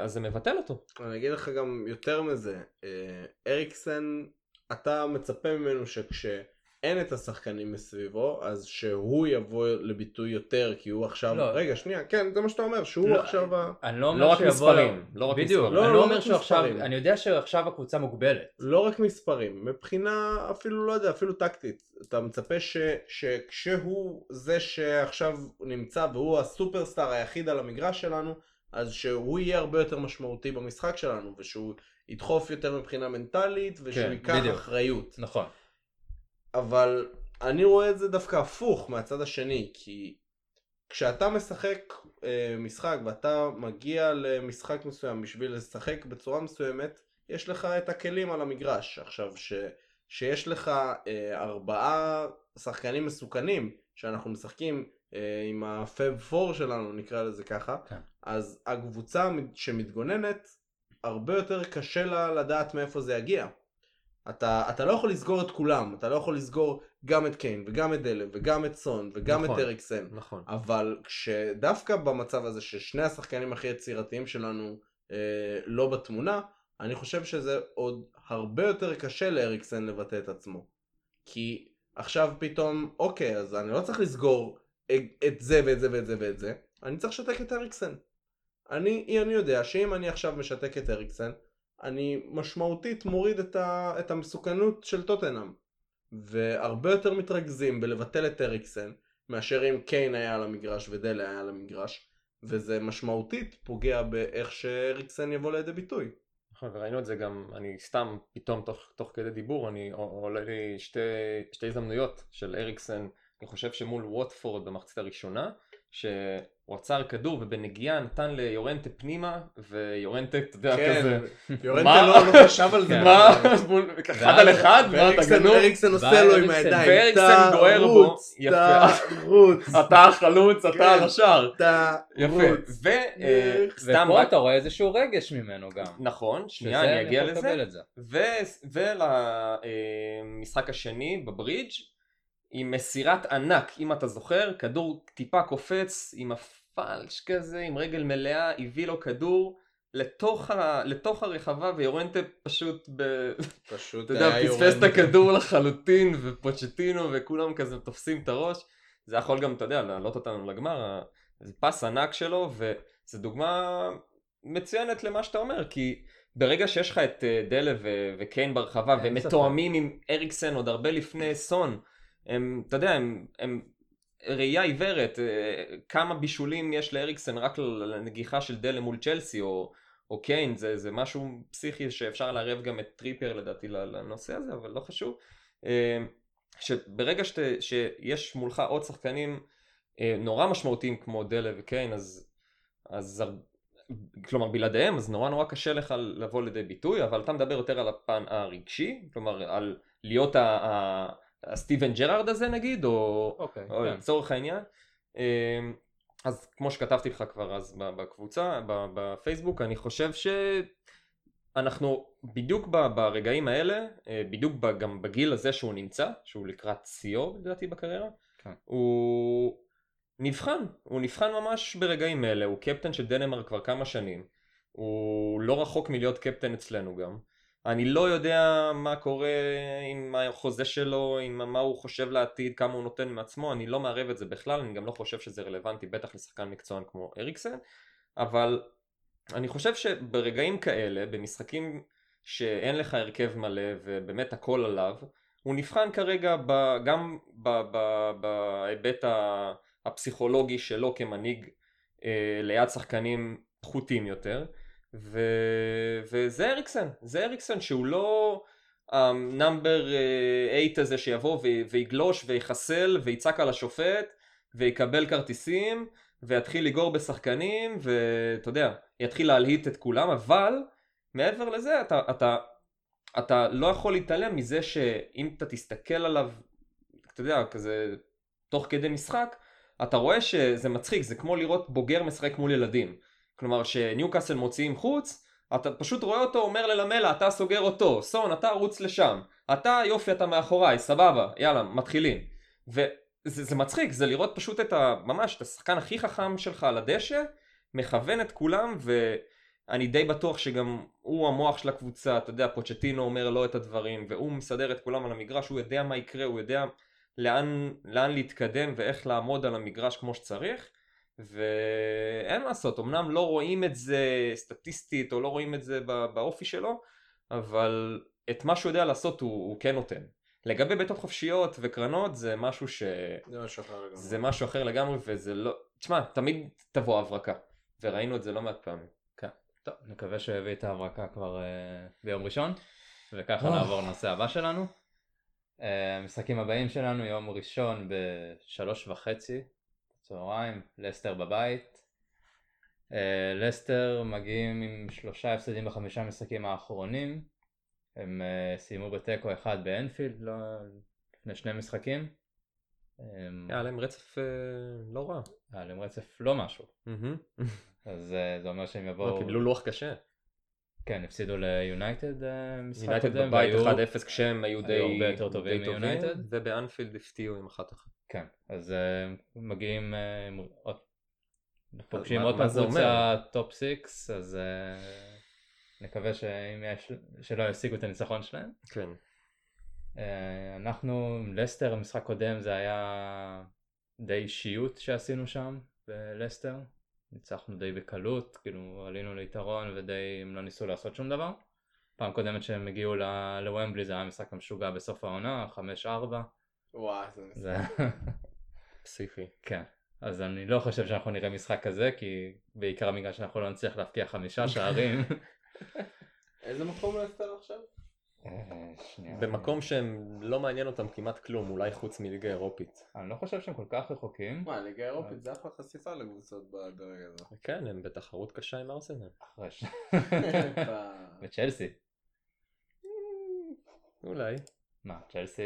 אז זה מבטל אותו. אני אגיד לך גם יותר מזה, אריקסן, אתה מצפה ממנו שכש... אין את השחקנים מסביבו, אז שהוא יבוא לביטוי יותר, כי הוא עכשיו... לא. רגע, שנייה, כן, זה מה שאתה אומר, שהוא לא, עכשיו ה... אני לא אומר לא רק שיבוא... מספרים, לא רק בדיוק, מספרים. אני לא, לא לא אומר שעכשיו, מספרים. אני יודע שעכשיו הקבוצה מוגבלת. לא רק מספרים, מבחינה אפילו לא יודע, אפילו טקטית. אתה מצפה ש, שכשהוא זה שעכשיו נמצא והוא הסופרסטאר היחיד על המגרש שלנו, אז שהוא יהיה הרבה יותר משמעותי במשחק שלנו, ושהוא ידחוף יותר מבחינה מנטלית, ושהוא כן, ייקח בדיוק. אחריות. נכון. אבל אני רואה את זה דווקא הפוך מהצד השני, כי כשאתה משחק אה, משחק ואתה מגיע למשחק מסוים בשביל לשחק בצורה מסוימת, יש לך את הכלים על המגרש. עכשיו, ש, שיש לך אה, ארבעה שחקנים מסוכנים, שאנחנו משחקים אה, עם הפאב פור שלנו, נקרא לזה ככה, כן. אז הקבוצה שמתגוננת, הרבה יותר קשה לה לדעת מאיפה זה יגיע. אתה, אתה לא יכול לסגור את כולם, אתה לא יכול לסגור גם את קיין וגם את דלם וגם את סון וגם נכון. את אריקסן. נכון. אבל כשדווקא במצב הזה ששני השחקנים הכי יצירתיים שלנו אה, לא בתמונה, אני חושב שזה עוד הרבה יותר קשה לאריקסן לבטא את עצמו. כי עכשיו פתאום, אוקיי, אז אני לא צריך לסגור את, זה ואת זה ואת זה ואת זה, אני צריך לשתק את אריקסן. אני, אני יודע שאם אני עכשיו משתק את אריקסן, אני משמעותית מוריד את, ה, את המסוכנות של טוטנאם. והרבה יותר מתרכזים בלבטל את אריקסן, מאשר אם קיין היה על המגרש ודלה היה על המגרש, וזה משמעותית פוגע באיך שאריקסן יבוא לידי ביטוי. נכון, וראינו את זה גם, אני סתם, פתאום תוך, תוך כדי דיבור, אני עולה לי שתי, שתי הזדמנויות של אריקסן, אני חושב שמול ווטפורד במחצית הראשונה, שהוא עצר כדור ובנגיעה נתן ליורנטה פנימה, ויורנטה, אתה יודע, כזה, יורנטה מה? לא לא חשב על זה. כן. מה, אחד על אחד, מה, אתה ואריקסן גנוב? אריקסן עושה לו עם ואריקסן- הידיים. ואריקסן גוער בו. תרוץ, יפה. אתה החלוץ, אתה כן. על השער. תרוץ. יפה, וסתם ופה רק, אתה רואה איזשהו רגש ממנו גם. נכון, שנייה, אני אגיע לזה. לקבל את זה. ולמשחק השני בברידג' עם מסירת ענק, אם אתה זוכר, כדור טיפה קופץ עם הפלש כזה, עם רגל מלאה, הביא לו כדור לתוך, ה... לתוך הרחבה ויורנטה פשוט, ב... פשוט אתה יודע, פספס את. הכדור לחלוטין ופוצ'טינו וכולם כזה תופסים את הראש. זה יכול גם, אתה יודע, להעלות אותנו לגמר, זה פס ענק שלו וזו דוגמה מצוינת למה שאתה אומר, כי ברגע שיש לך את אה, דלה ו- וקיין ברחבה אין והם ספק. מתואמים עם אריקסן עוד הרבה לפני סון, הם, אתה יודע, הם, הם ראייה עיוורת, אה, כמה בישולים יש לאריקסן רק לנגיחה של דלה מול צ'לסי או, או קיין, זה, זה משהו פסיכי שאפשר לערב גם את טריפייר לדעתי לנושא הזה, אבל לא חשוב. אה, שברגע שת, שיש מולך עוד שחקנים אה, נורא משמעותיים כמו דלה וקיין, אז, אז כלומר בלעדיהם, אז נורא נורא קשה לך לבוא לידי ביטוי, אבל אתה מדבר יותר על הפן הרגשי, כלומר על להיות ה- ה- הסטיבן ג'רארד הזה נגיד, או, אוקיי, או כן. לצורך העניין. אמ, אז כמו שכתבתי לך כבר אז בקבוצה, בפייסבוק, אני חושב שאנחנו בדיוק ברגעים האלה, אה, בדיוק גם בגיל הזה שהוא נמצא, שהוא לקראת שיאו לדעתי בקריירה, כן. הוא נבחן, הוא נבחן ממש ברגעים אלה, הוא קפטן של דנמרק כבר כמה שנים, הוא לא רחוק מלהיות קפטן אצלנו גם. אני לא יודע מה קורה עם החוזה שלו, עם מה הוא חושב לעתיד, כמה הוא נותן מעצמו, אני לא מערב את זה בכלל, אני גם לא חושב שזה רלוונטי בטח לשחקן מקצוען כמו אריקסן, אבל אני חושב שברגעים כאלה, במשחקים שאין לך הרכב מלא ובאמת הכל עליו, הוא נבחן כרגע ב, גם בהיבט הפסיכולוגי שלו כמנהיג אה, ליד שחקנים פחותים יותר. ו... וזה אריקסן, זה אריקסן שהוא לא ה number 8 הזה שיבוא ו... ויגלוש ויחסל ויצעק על השופט ויקבל כרטיסים ויתחיל לגור בשחקנים ואתה יודע, יתחיל להלהיט את כולם, אבל מעבר לזה אתה, אתה, אתה לא יכול להתעלם מזה שאם אתה תסתכל עליו, אתה יודע, כזה תוך כדי משחק, אתה רואה שזה מצחיק, זה כמו לראות בוגר משחק מול ילדים. כלומר שניוקאסל מוציאים חוץ, אתה פשוט רואה אותו אומר ללמלה אתה סוגר אותו, סון אתה רוץ לשם, אתה יופי אתה מאחוריי, סבבה, יאללה מתחילים. וזה זה מצחיק, זה לראות פשוט את ה... ממש את השחקן הכי חכם שלך על הדשא, מכוון את כולם אני די בטוח שגם הוא המוח של הקבוצה, אתה יודע, פוצ'טינו אומר לו את הדברים, והוא מסדר את כולם על המגרש, הוא יודע מה יקרה, הוא יודע לאן, לאן להתקדם ואיך לעמוד על המגרש כמו שצריך, ואין מה לעשות, אמנם לא רואים את זה סטטיסטית, או לא רואים את זה באופי שלו, אבל את מה שהוא יודע לעשות הוא, הוא כן נותן. לגבי בעיטות חופשיות וקרנות זה משהו ש... זה משהו אחר לגמרי. זה משהו אחר לגמרי וזה לא... תשמע, תמיד תבוא הברקה. וראינו את זה לא מעט פעמים. כן. טוב, נקווה שהוא יביא את ההברקה כבר uh, ביום ראשון. וככה אה. נעבור לנושא הבא שלנו. Uh, המשחקים הבאים שלנו יום ראשון בשלוש וחצי צהריים, לסטר בבית. Uh, לסטר מגיעים עם שלושה הפסדים בחמישה משחקים האחרונים. הם uh, סיימו בתיקו אחד באנפילד לא... לפני שני משחקים. הם- היה להם רצף אה, לא רע. היה להם רצף לא משהו. אז זה אומר שהם לא, יבואו... קיבלו לוח קשה. כן, הפסידו ליונייטד אה, משחק יונייטד קודם, בבית והיו- 1-0 כשהם היו די הרבה יותר טובים מיונייטד. ובאנפילד הפתיעו עם אחת אחת. כן, אז אה, מגיעים, אה, פוגשים עוד פעם קבוצה top 6, אז נקווה שלא ישיגו את הניצחון שלהם. כן. אנחנו, לסטר, המשחק קודם זה היה די אישיות שעשינו שם בלסטר. ניצחנו די בקלות, כאילו עלינו ליתרון ודי הם לא ניסו לעשות שום דבר. פעם קודמת שהם הגיעו ל- לוומבלי זה היה משחק המשוגע בסוף העונה, 5-4. וואי, זה משחק. זה... פסיכי. כן. אז אני לא חושב שאנחנו נראה משחק כזה, כי בעיקר בגלל שאנחנו לא נצליח להבקיע חמישה שערים. איזה מקום לסטר עכשיו? אה, שנייה. במקום שהם לא מעניין אותם כמעט כלום, אולי חוץ מליגה אירופית. אני לא חושב שהם כל כך רחוקים. מה, ליגה אירופית זה אחלה חשיפה לקבוצות בדרג הזה. כן, הם בתחרות קשה עם ארסנל. אחרי ש... אתה- וצ'לסי. אולי. מה, צ'לסי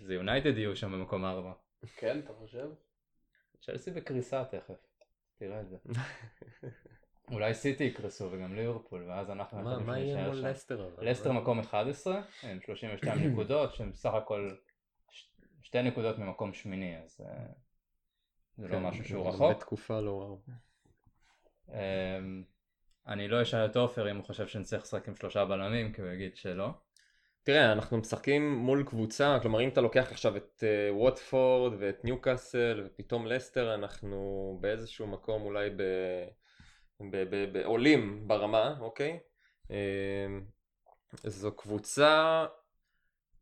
זה יונייטד יהיו שם במקום ארבע. כן, אתה חושב? צ'לסי בקריסה תכף. תראה את זה. אולי סיטי יקרסו וגם ליברפול ואז אנחנו מה מה יהיה מול. לסטר? אבל? לסטר מקום 11 עם 32 נקודות שהם בסך הכל שתי נקודות ממקום שמיני אז אה, זה לא כן, משהו שהוא רחוק. בתקופה לא וואו. אמ, אני לא אשאל את עופר אם הוא חושב שנצטרך לשחק עם שלושה בלמים כי הוא יגיד שלא. תראה, אנחנו משחקים מול קבוצה, כלומר אם אתה לוקח עכשיו את אה, ווטפורד ואת ניוקאסל ופתאום לסטר, אנחנו באיזשהו מקום אולי ב... עולים ברמה, אוקיי? אה, זו קבוצה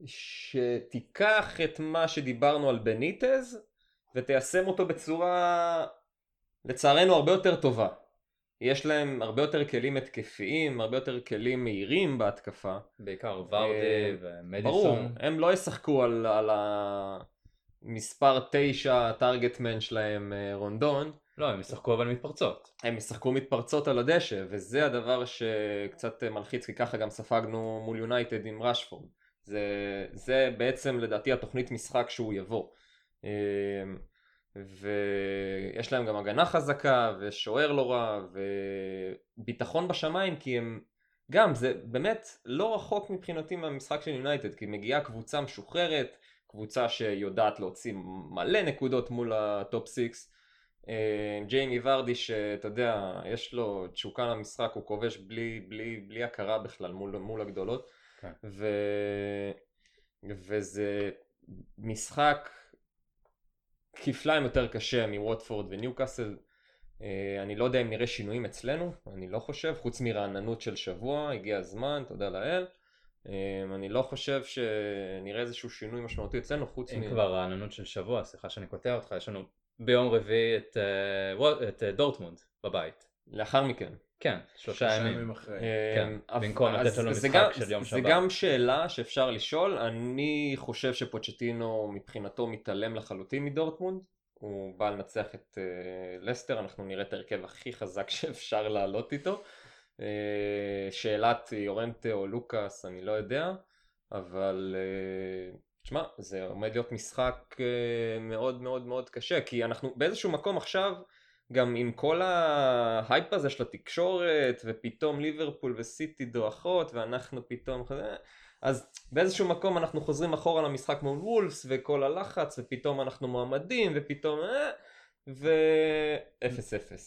שתיקח את מה שדיברנו על בניטז ותיישם אותו בצורה לצערנו הרבה יותר טובה. יש להם הרבה יותר כלים התקפיים, הרבה יותר כלים מהירים בהתקפה. בעיקר ורדי אה, ברור, ומדיסון. הם לא ישחקו על, על המספר 9 טארגטמן שלהם אה, רונדון, לא הם ישחקו אבל מתפרצות. הם ישחקו מתפרצות על הדשא, וזה הדבר שקצת מלחיץ, כי ככה גם ספגנו מול יונייטד עם רשפורד. זה, זה בעצם לדעתי התוכנית משחק שהוא יבוא. אה, ויש להם גם הגנה חזקה, ושוער לא רע, וביטחון בשמיים, כי הם גם, זה באמת לא רחוק מבחינתי מהמשחק של יונייטד, כי מגיעה קבוצה משוחררת, קבוצה שיודעת להוציא מלא נקודות מול הטופ 6. ג'יימי ורדי שאתה יודע, יש לו תשוקה למשחק, הוא כובש בלי, בלי, בלי הכרה בכלל מול, מול הגדולות. כן. ו... וזה משחק כפליים יותר קשה מווטפורד וניוקאסל. אה, אני לא יודע אם נראה שינויים אצלנו, אני לא חושב, חוץ מרעננות של שבוע, הגיע הזמן, תודה לאל. אה, אני לא חושב שנראה איזשהו שינוי משמעותי אצלנו, חוץ אם כבר רעננות של שבוע, סליחה שאני קוטע אותך, יש לנו ביום רביעי את, אה, את אה, דורטמונד בבית. לאחר מכן. כן, שלושה ימים. אחרי. כן, אה, במקום אז לתת לנו זה משחק גם- של יום זה שבת. גם שאלה שאפשר לשאול, אני חושב שפוצ'טינו מבחינתו מתעלם לחלוטין מדורטמונד, הוא בא לנצח את אה, לסטר, אנחנו נראה את ההרכב הכי חזק שאפשר לעלות איתו. אה, שאלת יורנטה או לוקאס, אני לא יודע, אבל אה, תשמע, זה עומד להיות משחק אה, מאוד מאוד מאוד קשה, כי אנחנו באיזשהו מקום עכשיו, גם עם כל ההייפ הזה של התקשורת, ופתאום ליברפול וסיטי דועכות, ואנחנו פתאום... אז באיזשהו מקום אנחנו חוזרים אחורה למשחק מול וולפס, וכל הלחץ, ופתאום אנחנו מועמדים, ופתאום... אה, ו-0-0,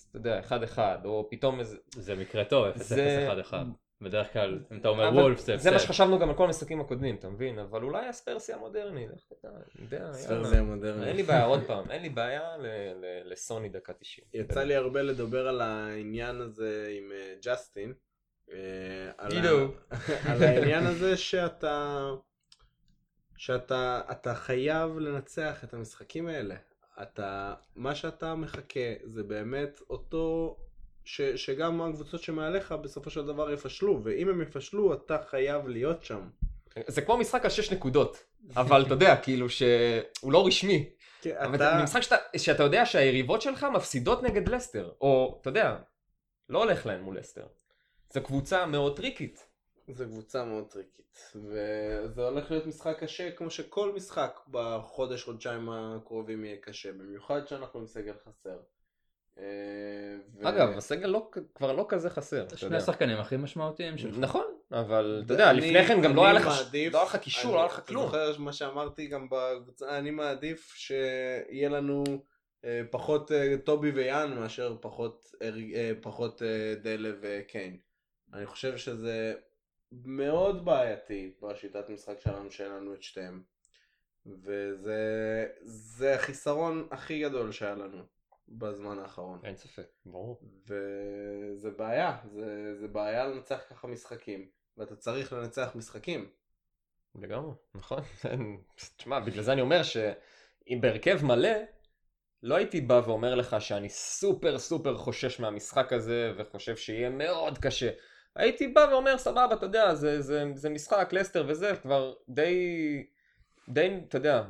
אתה יודע, 1-1, או פתאום איזה... זה מקרה טוב, 0-0, זה- 1-1. בדרך כלל, אם אתה אומר וולף זה זה מה הפסד. שחשבנו גם על כל המשחקים הקודמים, אתה מבין? אבל אולי הספרסי המודרני, תדע, אני יודע, ספרסי יאללה. המודרני. אין לי בעיה, עוד פעם, אין לי בעיה ל- ל- לסוני דקה 90. יצא לי הרבה לדבר על העניין הזה עם אה, ג'סטין. אה. על העניין הזה שאתה שאתה אתה חייב לנצח את המשחקים האלה. אתה, מה שאתה מחכה זה באמת אותו, ש, שגם הקבוצות שמעליך בסופו של דבר יפשלו, ואם הם יפשלו אתה חייב להיות שם. זה כמו משחק על 6 נקודות, אבל אתה יודע, כאילו שהוא לא רשמי. אתה, זה משחק שאתה, שאתה יודע שהיריבות שלך מפסידות נגד לסטר, או אתה יודע, לא הולך להם מול לסטר. זו קבוצה מאוד טריקית. זו קבוצה מאוד טריקית, וזה הולך להיות משחק קשה כמו שכל משחק בחודש חודשיים הקרובים יהיה קשה, במיוחד שאנחנו עם סגל חסר. אה, ו- אגב, הסגל לא, כבר לא כזה חסר, שני. השחקנים הכי משמעותיים שלך. נכון, אבל אתה יודע, אני- לפני כן גם לא היה אני לך, מעדיף- לא היה לך קישור, לא היה לך כלום. אתה זוכר מה שאמרתי גם בקבוצה, אני מעדיף שיהיה לנו אה, פחות אה, טובי ויאן מאשר פחות, אה, אה, פחות אה, דלה וקיין. אני חושב שזה מאוד בעייתי בשיטת משחק שלנו שאין לנו את שתיהם. וזה זה החיסרון הכי גדול שהיה לנו בזמן האחרון. אין ספק, ברור. וזה בעיה, זה, זה בעיה לנצח ככה משחקים, ואתה צריך לנצח משחקים. לגמרי, נכון. תשמע, בגלל זה אני אומר שאם בהרכב מלא, לא הייתי בא ואומר לך שאני סופר סופר חושש מהמשחק הזה, וחושב שיהיה מאוד קשה. הייתי בא ואומר, סבבה, אתה יודע, זה, זה, זה משחק, לסטר וזה, כבר די, די, אתה יודע,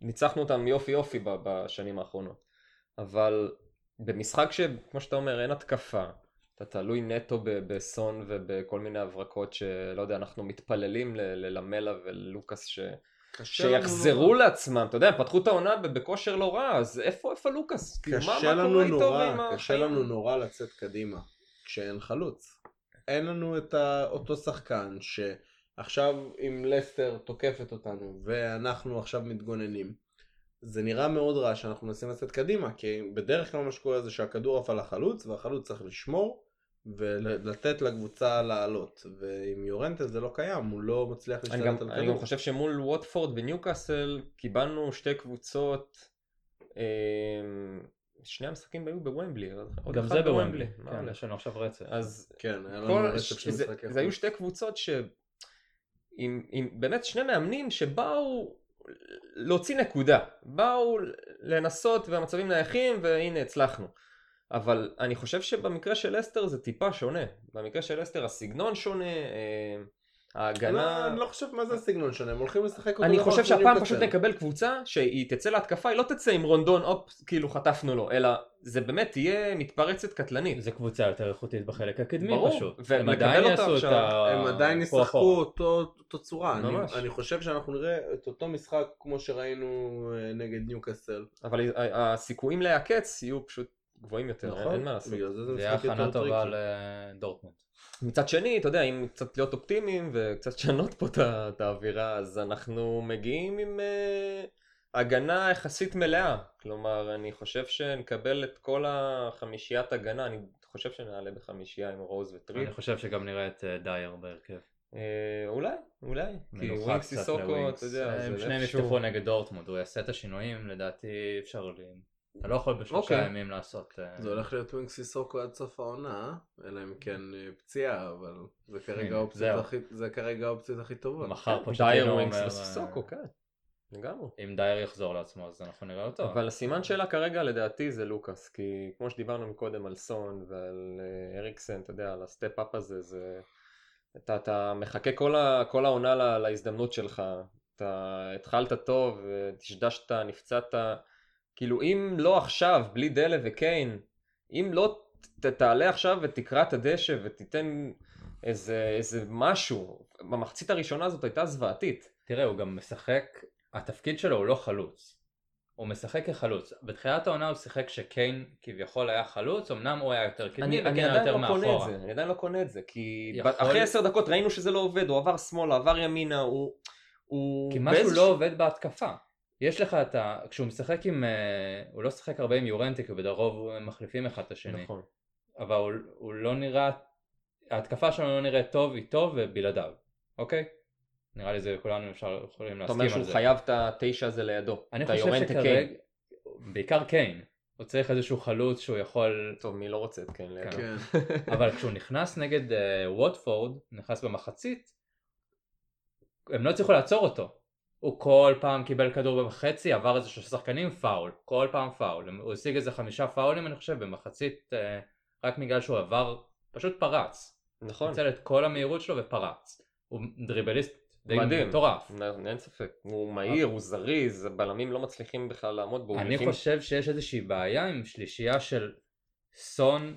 ניצחנו אותם יופי יופי בשנים האחרונות. אבל במשחק שכמו שאתה אומר, אין התקפה, אתה תלוי נטו בסון ובכל מיני הברקות שלא יודע, אנחנו מתפללים ללמלה וללוקאס ש... שיחזרו נורא. לעצמם, אתה יודע, פתחו את העונה בכושר לא רע, אז איפה, איפה לוקאס? כאילו, קשה לנו נורא, קשה? לנו נורא לצאת קדימה כשאין חלוץ. אין לנו את אותו שחקן שעכשיו אם לסטר תוקפת אותנו ואנחנו עכשיו מתגוננים. זה נראה מאוד רע שאנחנו מנסים לצאת קדימה כי בדרך כלל מה שקורה זה שהכדור עף על החלוץ והחלוץ צריך לשמור ולתת לקבוצה לעלות ועם יורנטה זה לא קיים הוא לא מצליח אני להשתלט גם, על אני גם כדור. חושב שמול ווטפורד וניוקאסל קיבלנו שתי קבוצות, אה, שני המשחקים היו בוומבלי, גם זה בוומבלי. כן? יש לנו עכשיו רצף. אז כן היה לנו רצף של זה, משחקי זה היו. שתי קבוצות ש... עם, עם באמת שני מאמנים שבאו להוציא נקודה, באו לנסות והמצבים נייחים והנה הצלחנו. אבל אני חושב שבמקרה של אסטר זה טיפה שונה. במקרה של אסטר הסגנון שונה, אה, ההגנה... אני לא חושב מה זה הסגנון שונה, הם הולכים לשחק אותו אני דבר חושב כמו שהפעם. פשוט נקבל קבוצה שהיא תצא להתקפה, היא לא תצא עם רונדון, הופ, כאילו חטפנו לו, אלא זה באמת תהיה מתפרצת קטלנית. זה קבוצה יותר איכותית בחלק הקדמי ברור, פשוט. ונקבל הם עדיין יעשו את. ה... הם עדיין ישחקו. אותו, אותו צורה, אני, ממש. אני חושב שאנחנו נראה את אותו משחק כמו שראינו אה, נגד ניוקאסל. אבל ה- הסיכויים להיעקץ יהיו פשוט גבוהים יותר, נכון? אין מה לעשות. זה זה זה יהיה משחק הכנה טובה. לדורטמונד. מצד שני, אתה יודע, אם קצת להיות אופטימיים וקצת לשנות פה את האווירה, אז אנחנו מגיעים עם אה, הגנה יחסית מלאה. כלומר, אני חושב שנקבל את כל החמישיית הגנה, אני חושב שנעלה בחמישייה עם רוז וטריפ. אני חושב שגם נראה את אה, דייר בהרכב. אה, אולי, אולי. כי קצת סיסוקו. אתה יודע, הם זה שניהם יפתחו נגד דורטמונד, הוא יעשה את השינויים, לדעתי אפשר. אתה לא יכול בשלושה אוקיי. ימים לעשות... אה, זה הולך להיות ווינקס סיסוקו עד סוף העונה, אלא אם כן אה, פציעה, אבל זה כרגע האופציות. הכי- טובות. מחר אומר... ווינקס אה, וסיסוקו, כן. לגמרי. אם דייר יחזור לעצמו אז אנחנו נראה אותו. אבל הסימן שאלה כרגע לדעתי זה לוקאס, כי כמו שדיברנו מקודם על סון ועל אה, אריקסן, אתה יודע, על ה step-up הזה, זה... אתה, אתה מחכה כל, ה, כל העונה לה, להזדמנות שלך, אתה התחלת טוב, דשדשת, נפצעת, כאילו אם לא עכשיו, בלי דלה וקיין, אם לא ת, תעלה עכשיו ותקרע את הדשא ותיתן איזה, איזה משהו, במחצית הראשונה הזאת הייתה זוועתית. תראה, הוא גם משחק, התפקיד שלו הוא לא חלוץ. הוא משחק כחלוץ. בתחילת העונה הוא שיחק שקיין כביכול היה חלוץ, אמנם הוא היה יותר קדמי אני, אני וקיין עדיין יותר לא קונה את מאחורה. זה, אני עדיין לא קונה את זה, כי יכול- אחרי עשר דקות ראינו שזה לא עובד, הוא עבר שמאלה, עבר ימינה, הוא... הוא כי משהו באיזשהו- לא עובד בהתקפה. יש לך את ה... כשהוא משחק עם... אה, הוא לא משחק הרבה עם יורנטי, כי בדרוב הם מחליפים אחד את השני. נכון. אבל הוא, הוא לא נראה... ההתקפה שלנו לא נראית טוב איתו ובלעדיו, אוקיי? נראה לי זה כולנו אפשר יכולים אתה להסכים אומר על שהוא זה. חייב את התשע הזה לידו. אני חושב שכרגע... בעיקר קיין. הוא צריך איזשהו חלוץ שהוא יכול... טוב, מי לא רוצה את קיין לידו? כן. אבל כשהוא נכנס נגד uh, ווטפורד, נכנס במחצית, הם לא הצליחו לעצור אותו. הוא כל פעם קיבל כדור בחצי, עבר איזה שלושה שחקנים, פאול. כל פעם פאול. הוא השיג איזה חמישה פאולים אני חושב במחצית, uh, רק בגלל שהוא עבר, פשוט פרץ. נכון. ניצל את כל המהירות שלו ופרץ. הוא דריבליסט די מדהים. מטורף. אין ספק. הוא מהיר, הוא זריז, הבלמים לא מצליחים בכלל לעמוד בו. אני חושב שיש איזושהי בעיה עם שלישייה של סון,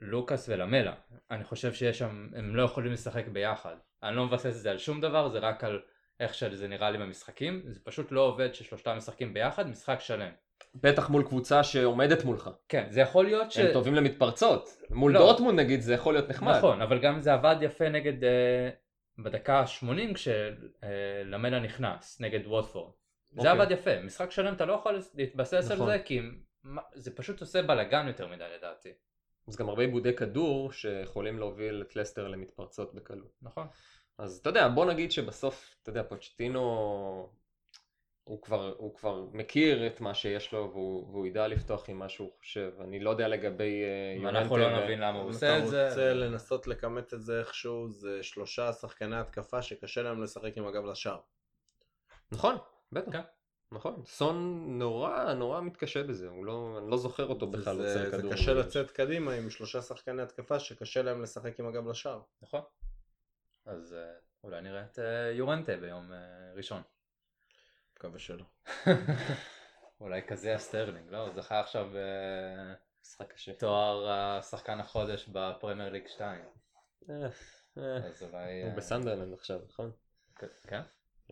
לוקאס ולמלה. אני חושב שיש שם, הם לא יכולים לשחק ביחד. אני לא מבסס את זה על שום דבר, זה רק על איך שזה נראה לי במשחקים. זה פשוט לא עובד ששלושתם משחקים ביחד, משחק שלם. בטח מול קבוצה שעומדת מולך. כן, זה יכול להיות ש... הם טובים למתפרצות. מול לא. דורטמונד נגיד זה יכול להיות נחמד. נכון, אבל גם זה עבד יפה נגד... אה, בדקה ה-80 כשלמלה נכנס, נגד ווטפורד. זה אוקיי. עבד יפה, משחק שלם אתה לא יכול להתבסס על נכון. זה כי זה פשוט עושה בלאגן יותר מדי לדעתי. אז גם הרבה עיבודי כדור שיכולים להוביל את לסטר למתפרצות בקלות. נכון. אז אתה יודע, בוא נגיד שבסוף, אתה יודע, פוצ'טינו הוא כבר, הוא כבר מכיר את מה שיש לו והוא, והוא ידע לפתוח עם מה שהוא חושב. אני לא יודע לגבי אה, אם יורנטה. אנחנו לא ו- נבין למה הוא עושה את אתה זה. רוצה לנסות לכמת את זה איכשהו, זה שלושה שחקני התקפה שקשה להם לשחק עם הגב לשער. נכון, בטח. כן. נכון, סון נורא נורא מתקשה בזה, הוא לא, אני לא זוכר אותו בכלל זה- זה. קשה לצאת קדימה עם שלושה שחקני התקפה שקשה להם לשחק עם הגב לשער. נכון. אז אה, אולי נראה את אה, יורנטה ביום אה, ראשון. מקווה שלא. אולי קזאיה סטרלינג, לא? הוא זכה עכשיו משחק קשה. בתואר השחקן החודש בפרמייר ליג 2. אה, אה, אז אולי... הוא בסנדרלנד עכשיו, נכון? כן?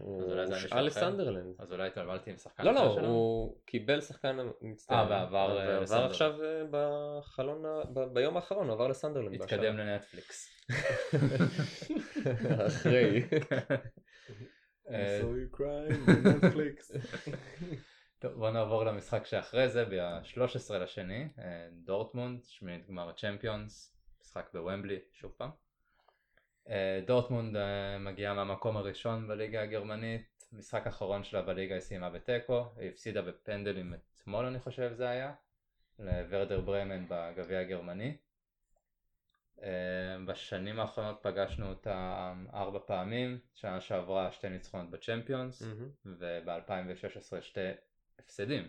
הוא אולי זה הושאל? לסנדרלנד. אז אולי התבלבלתי עם שחקן לא, לא? הוא קיבל שחקן מצטיין. אה, ועבר, אה, ועבר. עכשיו אה, בחלון, ביום האחרון, הוא עבר לסנדרלנד. התקדם לנטפליקס. אחרי. אה, So you cry בנטפליקס. טוב, בוא נעבור למשחק שאחרי זה, ב-13 לשני, דורטמונד, שמינית גמר הצ'מפיונס, משחק בוומבלי, שוב פעם. אה, דורטמונד אה, מגיעה מהמקום הראשון בליגה הגרמנית, משחק אחרון שלה בליגה היא סיימה בתיקו, היא הפסידה בפנדלים אתמול אני חושב זה היה, לוורדר ברמן בגביע הגרמני. אה, בשנים האחרונות פגשנו אותה ארבע פעמים, שנה שעברה שתי ניצחונות בצ'מפיונס, מהמם. וב-2016 שתי הפסדים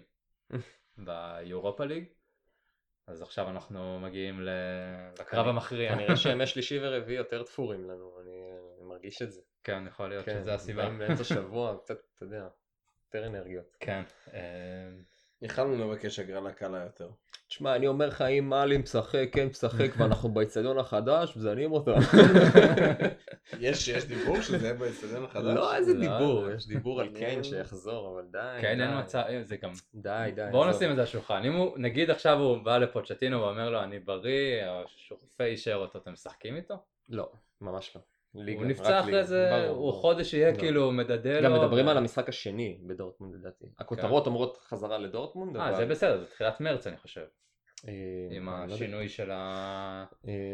ביורופה ליג. אז עכשיו אנחנו מגיעים לקרב המכריע. כנראה שימי שלישי ורביעי יותר תפורים לנו, אני מרגיש את זה. כן, יכול להיות כן, שזה הסיבה. באים באמצע שבוע, קצת, אתה יודע, יותר אנרגיות. כן. אה, יכלנו לבקש הגרלה קלה יותר. תשמע, אני אומר לך, אם מאלי משחק, כן משחק, ואנחנו באצטדיון החדש, מזיינים אותם. יש יש דיבור שזה יהיה באצטדיון החדש? לא איזה לא, דיבור, לא. יש דיבור על. קיין שיחזור, אבל די. כן, די. אין מצב, זה גם... די, די. בואו. נשים את זה על השולחן. אם הוא, נגיד עכשיו הוא בא לפוצ'טינו ואומר לו אני בריא, השופט אישר אותו, אתם משחקים איתו? לא, ממש לא. ליגה, הוא נפצע אחרי. זה, ברור, הוא. חודש יהיה לא. כאילו מדדה גם לו. מדברים ו- על המשחק השני בדורטמונד לדעתי. הכותרות אומרות חזרה לדורטמונד, אה, אבל... זה בסדר, זה תחילת מרץ אני חושב. אה, עם אני לא. השינוי של אה,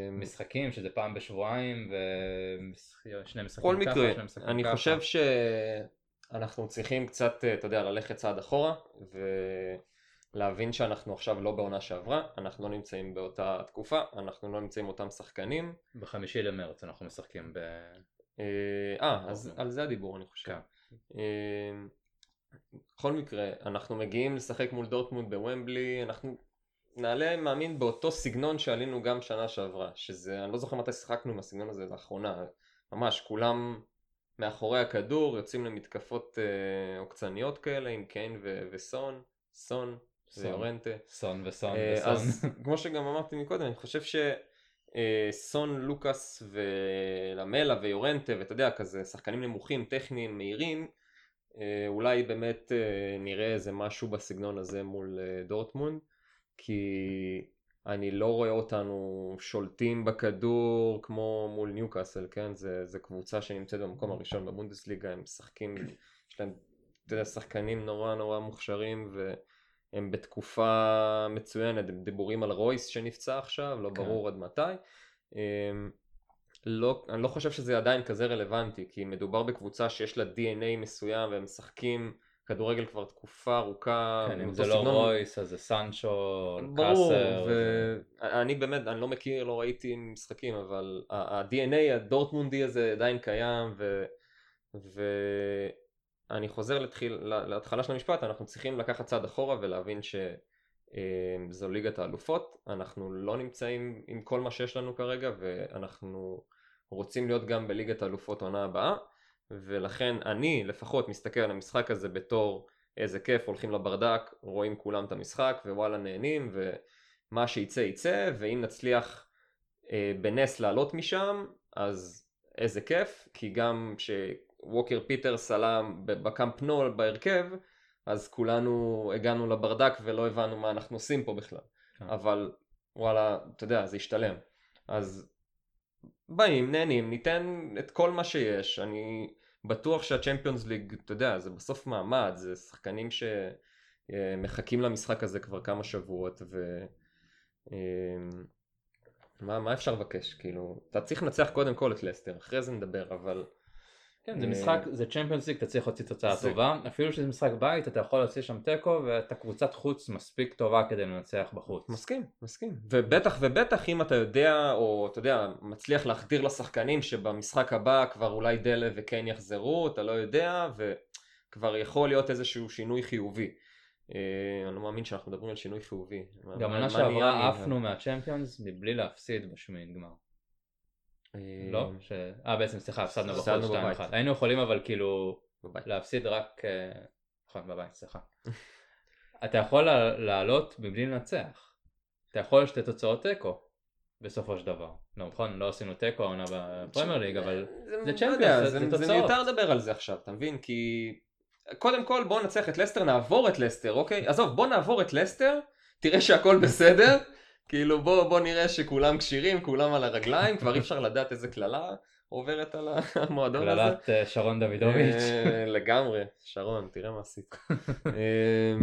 המשחקים, שזה פעם בשבועיים, ושני משחקים ככה, מקרה, שני משחקים אני. חושב שאנחנו צריכים קצת, אה, אתה יודע, ללכת צעד אחורה, ולהבין שאנחנו עכשיו לא בעונה שעברה, אנחנו לא נמצאים באותה תקופה, אנחנו לא נמצאים אותם שחקנים. בחמישי למרץ אנחנו משחקים ב... אה, אה, אז אוקיי. על זה הדיבור אני חושב. כן. אה, בכל מקרה, אנחנו מגיעים לשחק מול דורטמונד בוומבלי, אנחנו נעלה מאמין באותו סגנון שעלינו גם שנה שעברה, שזה, אני לא זוכר מתי שיחקנו עם הסגנון הזה לאחרונה, ממש כולם מאחורי הכדור, יוצאים למתקפות אה, עוקצניות כאלה עם קיין וסון, סון סון. ויורנטה. סון וסון אה, וסון. אז כמו שגם אמרתי מקודם, אני חושב שסון, לוקאס ולמלה ויורנטה, ואתה יודע, כזה שחקנים נמוכים, טכניים, מהירים, אה, אולי באמת אה, נראה איזה משהו בסגנון הזה מול אה, דורטמונד, כי אני לא רואה אותנו שולטים בכדור כמו מול ניוקאסל, כן? זה, זה קבוצה שנמצאת במקום הראשון בבונדסליגה, הם משחקים, יש להם אתה יודע, שחקנים נורא נורא מוכשרים והם בתקופה מצוינת, הם דיבורים על רויס שנפצע עכשיו, לא כן. ברור עד מתי. אמ, לא, אני לא חושב שזה עדיין כזה רלוונטי, כי מדובר בקבוצה שיש לה DNA מסוים והם משחקים כדורגל כבר תקופה ארוכה. כן, אם זה לא סגנון- רויס אז זה סנצ'ו, ברור, קאסר. ואני באמת, אני לא מכיר, לא ראיתי משחקים, אבל ה-DNA הדורטמונדי הזה עדיין קיים, ו... ואני חוזר לתחיל... להתחלה של המשפט, אנחנו צריכים לקחת צעד אחורה ולהבין שזו ליגת האלופות, אנחנו לא נמצאים עם כל מה שיש לנו כרגע, ואנחנו רוצים להיות גם בליגת האלופות העונה הבאה, ולכן אני לפחות מסתכל על המשחק הזה בתור איזה כיף, הולכים לברדק, רואים כולם את המשחק, ווואלה נהנים, ומה שיצא יצא, ואם נצליח אה, בנס לעלות משם, אז איזה כיף, כי גם כשווקר פיטרס עלה ב- בקאמפ נו בהרכב, אז כולנו הגענו לברדק ולא הבנו מה אנחנו עושים פה בכלל. כן. אבל וואלה, אתה יודע, זה השתלם. אז באים, נהנים, ניתן את כל מה שיש. אני בטוח שהצ'מפיונס ליג, אתה יודע, זה בסוף מעמד, זה שחקנים שמחכים למשחק הזה כבר כמה שבועות, ו... אמ, מה, מה אפשר לבקש? כאילו, אתה צריך לנצח קודם כל את לסטר, אחרי זה נדבר, אבל... כן, זה אה, משחק, זה צ'מפיונס ליג, אתה צריך להוציא תוצאה זה- טובה, אפילו שזה משחק בית, אתה יכול להוציא שם תיקו, ואתה קבוצת חוץ מספיק טובה כדי לנצח בחוץ. מסכים, מסכים. ובטח ובטח אם אתה יודע, או אתה יודע, מצליח להחדיר לשחקנים שבמשחק הבא כבר אולי דלה וקיין יחזרו, אתה לא יודע, וכבר יכול להיות איזשהו שינוי חיובי. אה, אני לא מאמין שאנחנו מדברים על שינוי חיובי. גם עונה שעברה? עפנו מהצ'מפיונס מבלי להפסיד בשמינית גמר. לא? ש- אה בעצם סליחה, הפסדנו בחוץ הפסדנו 2-1. בבית. היינו יכולים אבל כאילו בבית. להפסיד רק, אה, נכון בבית, סליחה. אתה יכול לעלות מבלי לנצח. אתה יכול שתי תוצאות תיקו. בסופו של דבר. לא נכון, לא עשינו תיקו העונה בפרמייר ליג, אבל זה לא צ'מפיונס, זה- זה זה תוצאות. מיותר לדבר על זה עכשיו, אתה מבין? כי קודם כל בוא ננצח את לסטר, נעבור את לסטר, אוקיי? עזוב, בוא נעבור את לסטר, תראה שהכל בסדר, כאילו בוא, בוא נראה שכולם כשירים, כולם על הרגליים, כבר אי אפשר לדעת איזה קללה עוברת על המועדון הזה. קללת אה, שרון דוידוביץ'. אה, לגמרי, שרון, תראה מה עשית. אה,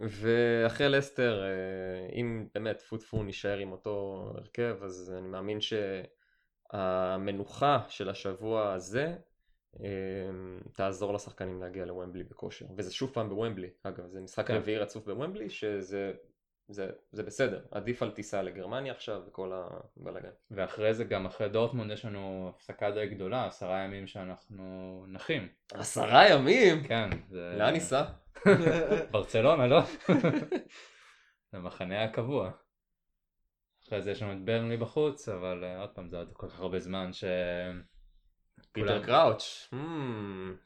ואחרי לסטר, אה, אם באמת טפו טפו נשאר עם אותו הרכב, אז אני מאמין שהמנוחה של השבוע הזה אה, תעזור לשחקנים להגיע לוומבלי בכושר. וזה שוב פעם בוומבלי, אגב, זה משחק כן. רביעי רצוף בוומבלי, שזה זה, זה בסדר, עדיף על טיסה לגרמניה עכשיו וכל הבלאגן. ואחרי זה גם אחרי דורטמונד יש לנו הפסקה די גדולה, עשרה ימים שאנחנו נחים. עשרה ימים? כן. זה- לאן ניסע? ברצלונה, לא? זה המחנה הקבוע. אחרי זה יש לנו את ברנלי בחוץ, אבל אה, עוד פעם זה עוד כל כך הרבה זמן ש... פיטר כולם- קראוץ'. Hmm.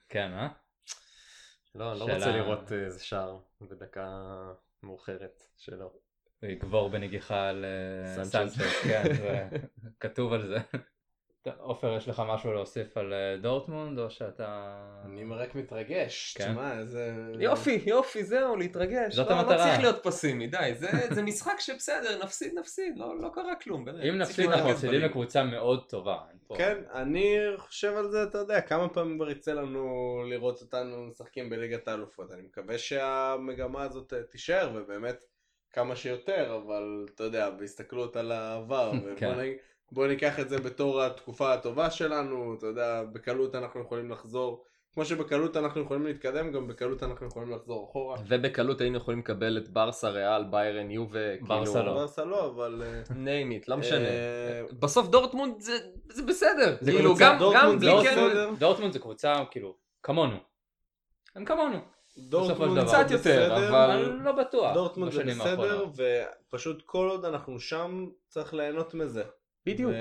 כן, אה? לא, אני לא רוצה לראות אה, איזה שער בדקה מאוחרת שלו. הוא יגבור בנגיחה על אה. סנצ'ז, כן, כתוב על זה. עופר, יש לך משהו להוסיף על אה, דורטמונד, או שאתה... אני רק מתרגש, כן. תשמע, איזה... יופי, יופי, זהו, להתרגש. זאת לא, לא המטרה. צריך להיות פסימי, די. זה, זה משחק שבסדר, נפסיד, נפסיד, לא, לא קרה כלום, באמת. אם נפסיד אנחנו מפסידים. לקבוצה מאוד טובה. כן, אני חושב על זה, אתה יודע, כמה פעמים כבר יצא לנו לראות אותנו משחקים בליגת האלופות. אני מקווה שהמגמה הזאת אה, תישאר, ובאמת כמה שיותר, אבל אתה יודע, בהסתכלות על העבר, כן. ובוא נ- בוא ניקח את זה בתור התקופה הטובה שלנו, אתה יודע, בקלות אנחנו יכולים לחזור, כמו שבקלות אנחנו יכולים להתקדם, גם בקלות אנחנו יכולים לחזור אחורה. ובקלות היינו יכולים לקבל את ברסה, ריאל, ביירן, יובה, ברסה כאילו... לא. ברסה לא, אבל... אה, name it, לא משנה. אה, בסוף דורטמונד זה, בסדר. זה כאילו, גם, בלי זה כן... דורטמונד- זה קבוצה כאילו כמונו. הם כמונו. דורטמונד. קצת יותר, בסדר, אבל- לא בטוח. דורטמונד זה בסדר. ופשוט כל עוד אנחנו שם, צריך ליהנות מזה. בדיוק.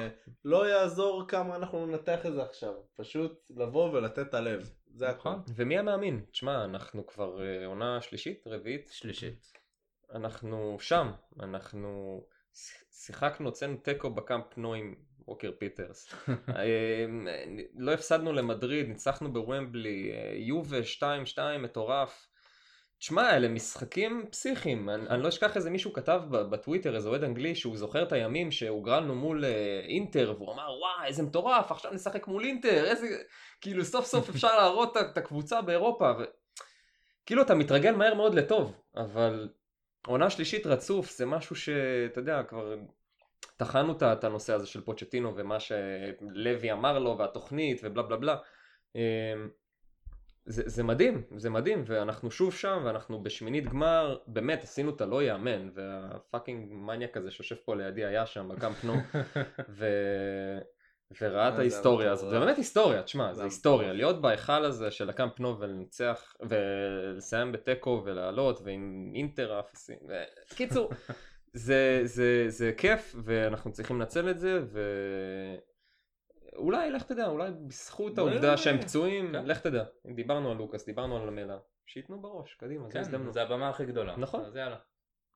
ולא יעזור כמה אנחנו ננתח את זה עכשיו, פשוט לבוא ולתת את הלב. זה הכל. נכון. ומי המאמין? תשמע, אנחנו כבר אה, עונה שלישית, רביעית, שלישית. אנחנו שם, אנחנו שיחקנו, הוצאנו תיקו בקאמפ נו עם ווקר פיטרס. אה, לא הפסדנו למדריד, ניצחנו בוומבלי, אה, יובה 2-2 מטורף. תשמע, אלה משחקים פסיכיים. אני, אני לא אשכח איזה מישהו כתב בטוויטר, איזה אוהד אנגלי, שהוא זוכר את הימים שהוגרלנו מול אה, אינטר, והוא אמר, וואי, איזה מטורף, עכשיו נשחק מול אינטר, איזה... כאילו, סוף סוף אפשר להראות את- הקבוצה באירופה. ו... כאילו אתה מתרגל מהר מאוד לטוב, אבל עונה שלישית רצוף זה משהו שאתה יודע כבר טחנו את- הנושא הזה של פוצ'טינו ומה שלוי אמר לו והתוכנית ובלה בלה בלה. זה, זה מדהים, זה מדהים, ואנחנו שוב שם, ואנחנו בשמינית גמר, באמת עשינו את הלא ייאמן, והפאקינג מניאק הזה שיושב פה לידי היה שם בקאמפ נו, ו... וראה את זה ההיסטוריה הזאת. זה באמת היסטוריה, תשמע, זה היסטוריה. להיות בהיכל הזה של הקאמפ נו ולנצח, ולסיים בתיקו ולעלות, ועם אינטר אפסים, קיצור, זה, זה, זה כיף, ואנחנו צריכים לנצל את זה, ו... אולי, לך תדע, אולי בזכות העובדה שהם פצועים, כן. לך תדע. דיברנו על לוקאס, דיברנו על למלה. שייתנו בראש, קדימה, זה כן, הזדמנות. זה הבמה הכי גדולה. נכון. אז יאללה.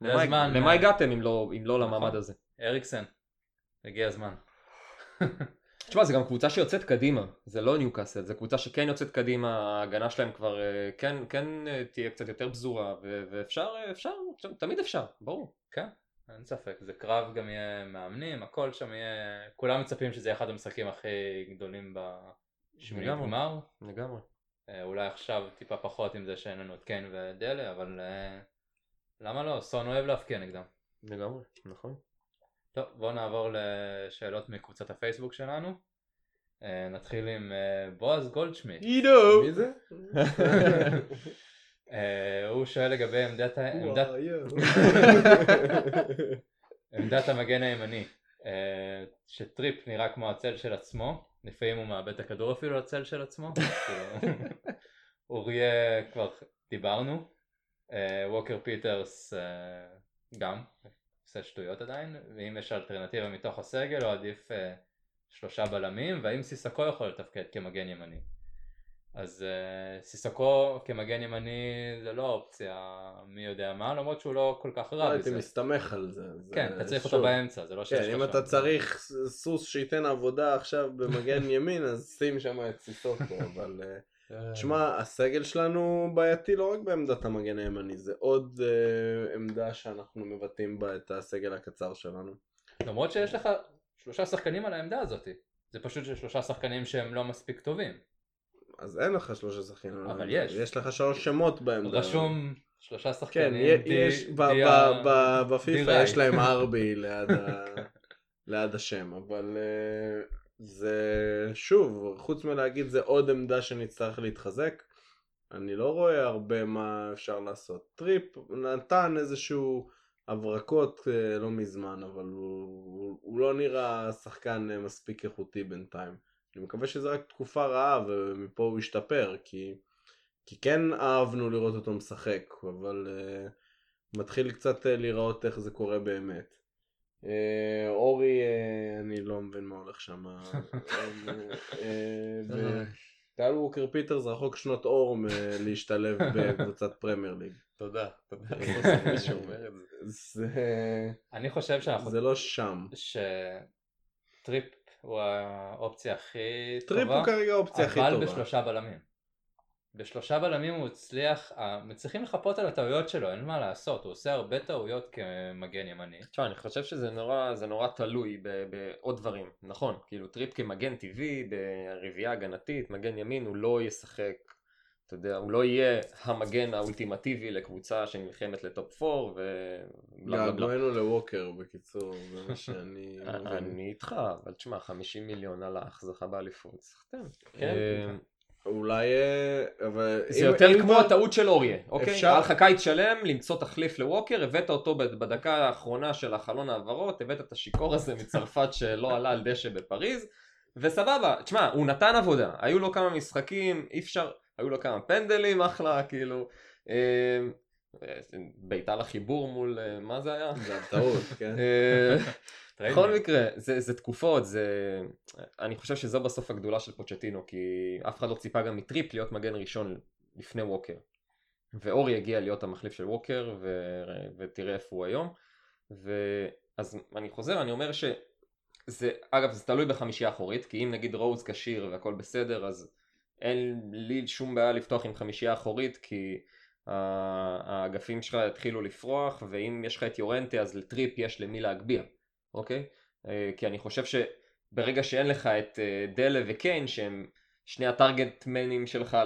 למה- הגעתם אם לא לא נכון. למעמד הזה? אריקסן. הגיע הזמן. תשמע, זה גם קבוצה שיוצאת קדימה, זה לא ניוקאסל, זה קבוצה שכן יוצאת קדימה, ההגנה שלהם כבר אה, כן, כן אה, תהיה קצת יותר פזורה, ואפשר, אה, אפשר, תמיד אפשר, ברור. כן, אין ספק. זה קרב גם יהיה מאמנים, הכל שם יהיה... כולם מצפים שזה יהיה אחד המשחקים הכי גדולים בשמינית. גמר. לגמרי. אה, אולי עכשיו טיפה פחות עם זה שאין לנו את קיין ודלה, אבל אה, למה לא? סון אוהב להפקיע נגדם. לגמרי, נכון. טוב, בואו נעבור לשאלות מקבוצת הפייסבוק שלנו. אה, נתחיל עם בועז גולדשמיט. עידו! מי זה? אה, הוא שואל לגבי עמדת, עמדת, המגן הימני. אה, שטריפ נראה כמו הצל של עצמו, לפעמים הוא מאבד את הכדור אפילו לצל של עצמו. כאילו, אוריה כבר דיברנו. אה, ווקר פיטרס גם עושה שטויות עדיין, ואם יש אלטרנטיבה מתוך הסגל או עדיף שלושה בלמים, והאם סיסוקו יכול לתפקד כמגן ימני. אז uh, סיסקו כמגן ימני זה לא אופציה מי יודע מה, למרות שהוא לא כל כך לא רע הייתי בזה. מסתמך על זה. זה- כן, אתה צריך שוב, אותו באמצע, זה לא שיש כן, לך אם שם. אתה צריך סוס שייתן עבודה עכשיו במגן ימין, אז שים שם את סיסוקו, אבל... אה, תשמע, הסגל שלנו בעייתי לא רק בעמדת המגן הימני, זה עוד אה, עמדה שאנחנו מבטאים בה את הסגל הקצר שלנו. למרות שיש לך שלושה שחקנים על העמדה הזאת. זה פשוט ששלושה שחקנים שהם לא מספיק טובים. אז אין לך שלושה שחקנים. אבל. יש. יש לך שלוש שמות בעמדה. רשום שלושה כן, שחקנים. יש, ב- בפיפא יש. להם RB ליד השם, אבל אה, זה שוב, חוץ מלהגיד זה עוד עמדה שנצטרך להתחזק, אני לא רואה הרבה מה אפשר לעשות. טריפ נתן איזשהו הברקות אה, לא מזמן, אבל הוא, הוא, הוא לא נראה שחקן אה, מספיק איכותי בינתיים. אני מקווה שזה רק תקופה רעה ומפה הוא ישתפר, כי, כי כן אהבנו לראות אותו משחק, אבל אה, מתחיל קצת אה, לראות איך זה קורה באמת. אה, אורי, אה, אני לא מבין מה הולך שם. קייל ווקר פיטרס רחוק שנות אור מלהשתלב בקבוצת פרמייר ליג. תודה, תודה. אה, זה. זה, אני חושב שאנחנו... זה לא שם. שטריפ הוא האופציה הכי טובה. טריפ הוא כרגע האופציה הכי אבל טובה. בשלושה בלמים. בשלושה בלמים הוא הצליח, מצליחים לחפות על הטעויות שלו, אין מה לעשות, הוא עושה הרבה טעויות כמגן ימני. תשמע, אני חושב שזה נורא, זה נורא תלוי ב- בעוד דברים, נכון, כאילו טריפ כמגן טבעי, ברביעייה הגנתית, מגן ימין, הוא לא ישחק, אתה יודע, הוא לא יהיה המגן האולטימטיבי לקבוצה שנלחמת לטופ 4 ובלה בלה בלה. געגוענו לווקר בקיצור, זה מה שאני. אני איתך, אבל תשמע, 50 מיליון הלך, זכה באליפות, סחטן. כן. אה, אולי, אה, אבל... זה יותר כמו הטעות של אוריה, אוקיי? אפשר- היה לך קיץ שלם למצוא תחליף לווקר, הבאת אותו בד- בדקה האחרונה של החלון העברות, הבאת את השיכור הזה מצרפת שלא עלה על דשא בפריז, וסבבה, תשמע, הוא נתן עבודה, היו לו כמה משחקים, אי אפשר, היו לו כמה פנדלים, אחלה, כאילו, אה, בעיטה לחיבור מול, אה, מה זה היה? זה הטעות, כן. אה. בכל מקרה, זה, זה תקופות, זה... אני חושב שזו בסוף הגדולה של פוצ'טינו, כי אף אחד לא ציפה גם מטריפ להיות מגן ראשון לפני ווקר. ואורי הגיע להיות המחליף של ווקר, ו... ותראה איפה הוא היום. ואז אני חוזר, אני אומר שזה, אגב, זה תלוי בחמישייה אחורית, כי אם נגיד רוז כשיר והכל בסדר, אז אין לי שום בעיה לפתוח עם חמישייה אחורית, כי האגפים שלך יתחילו לפרוח, ואם יש לך את יורנטה, אז לטריפ יש למי להגביה. אוקיי? אה, כי אני חושב שברגע שאין לך את אה, דלה וקיין שהם שני הטארגטמנים שלך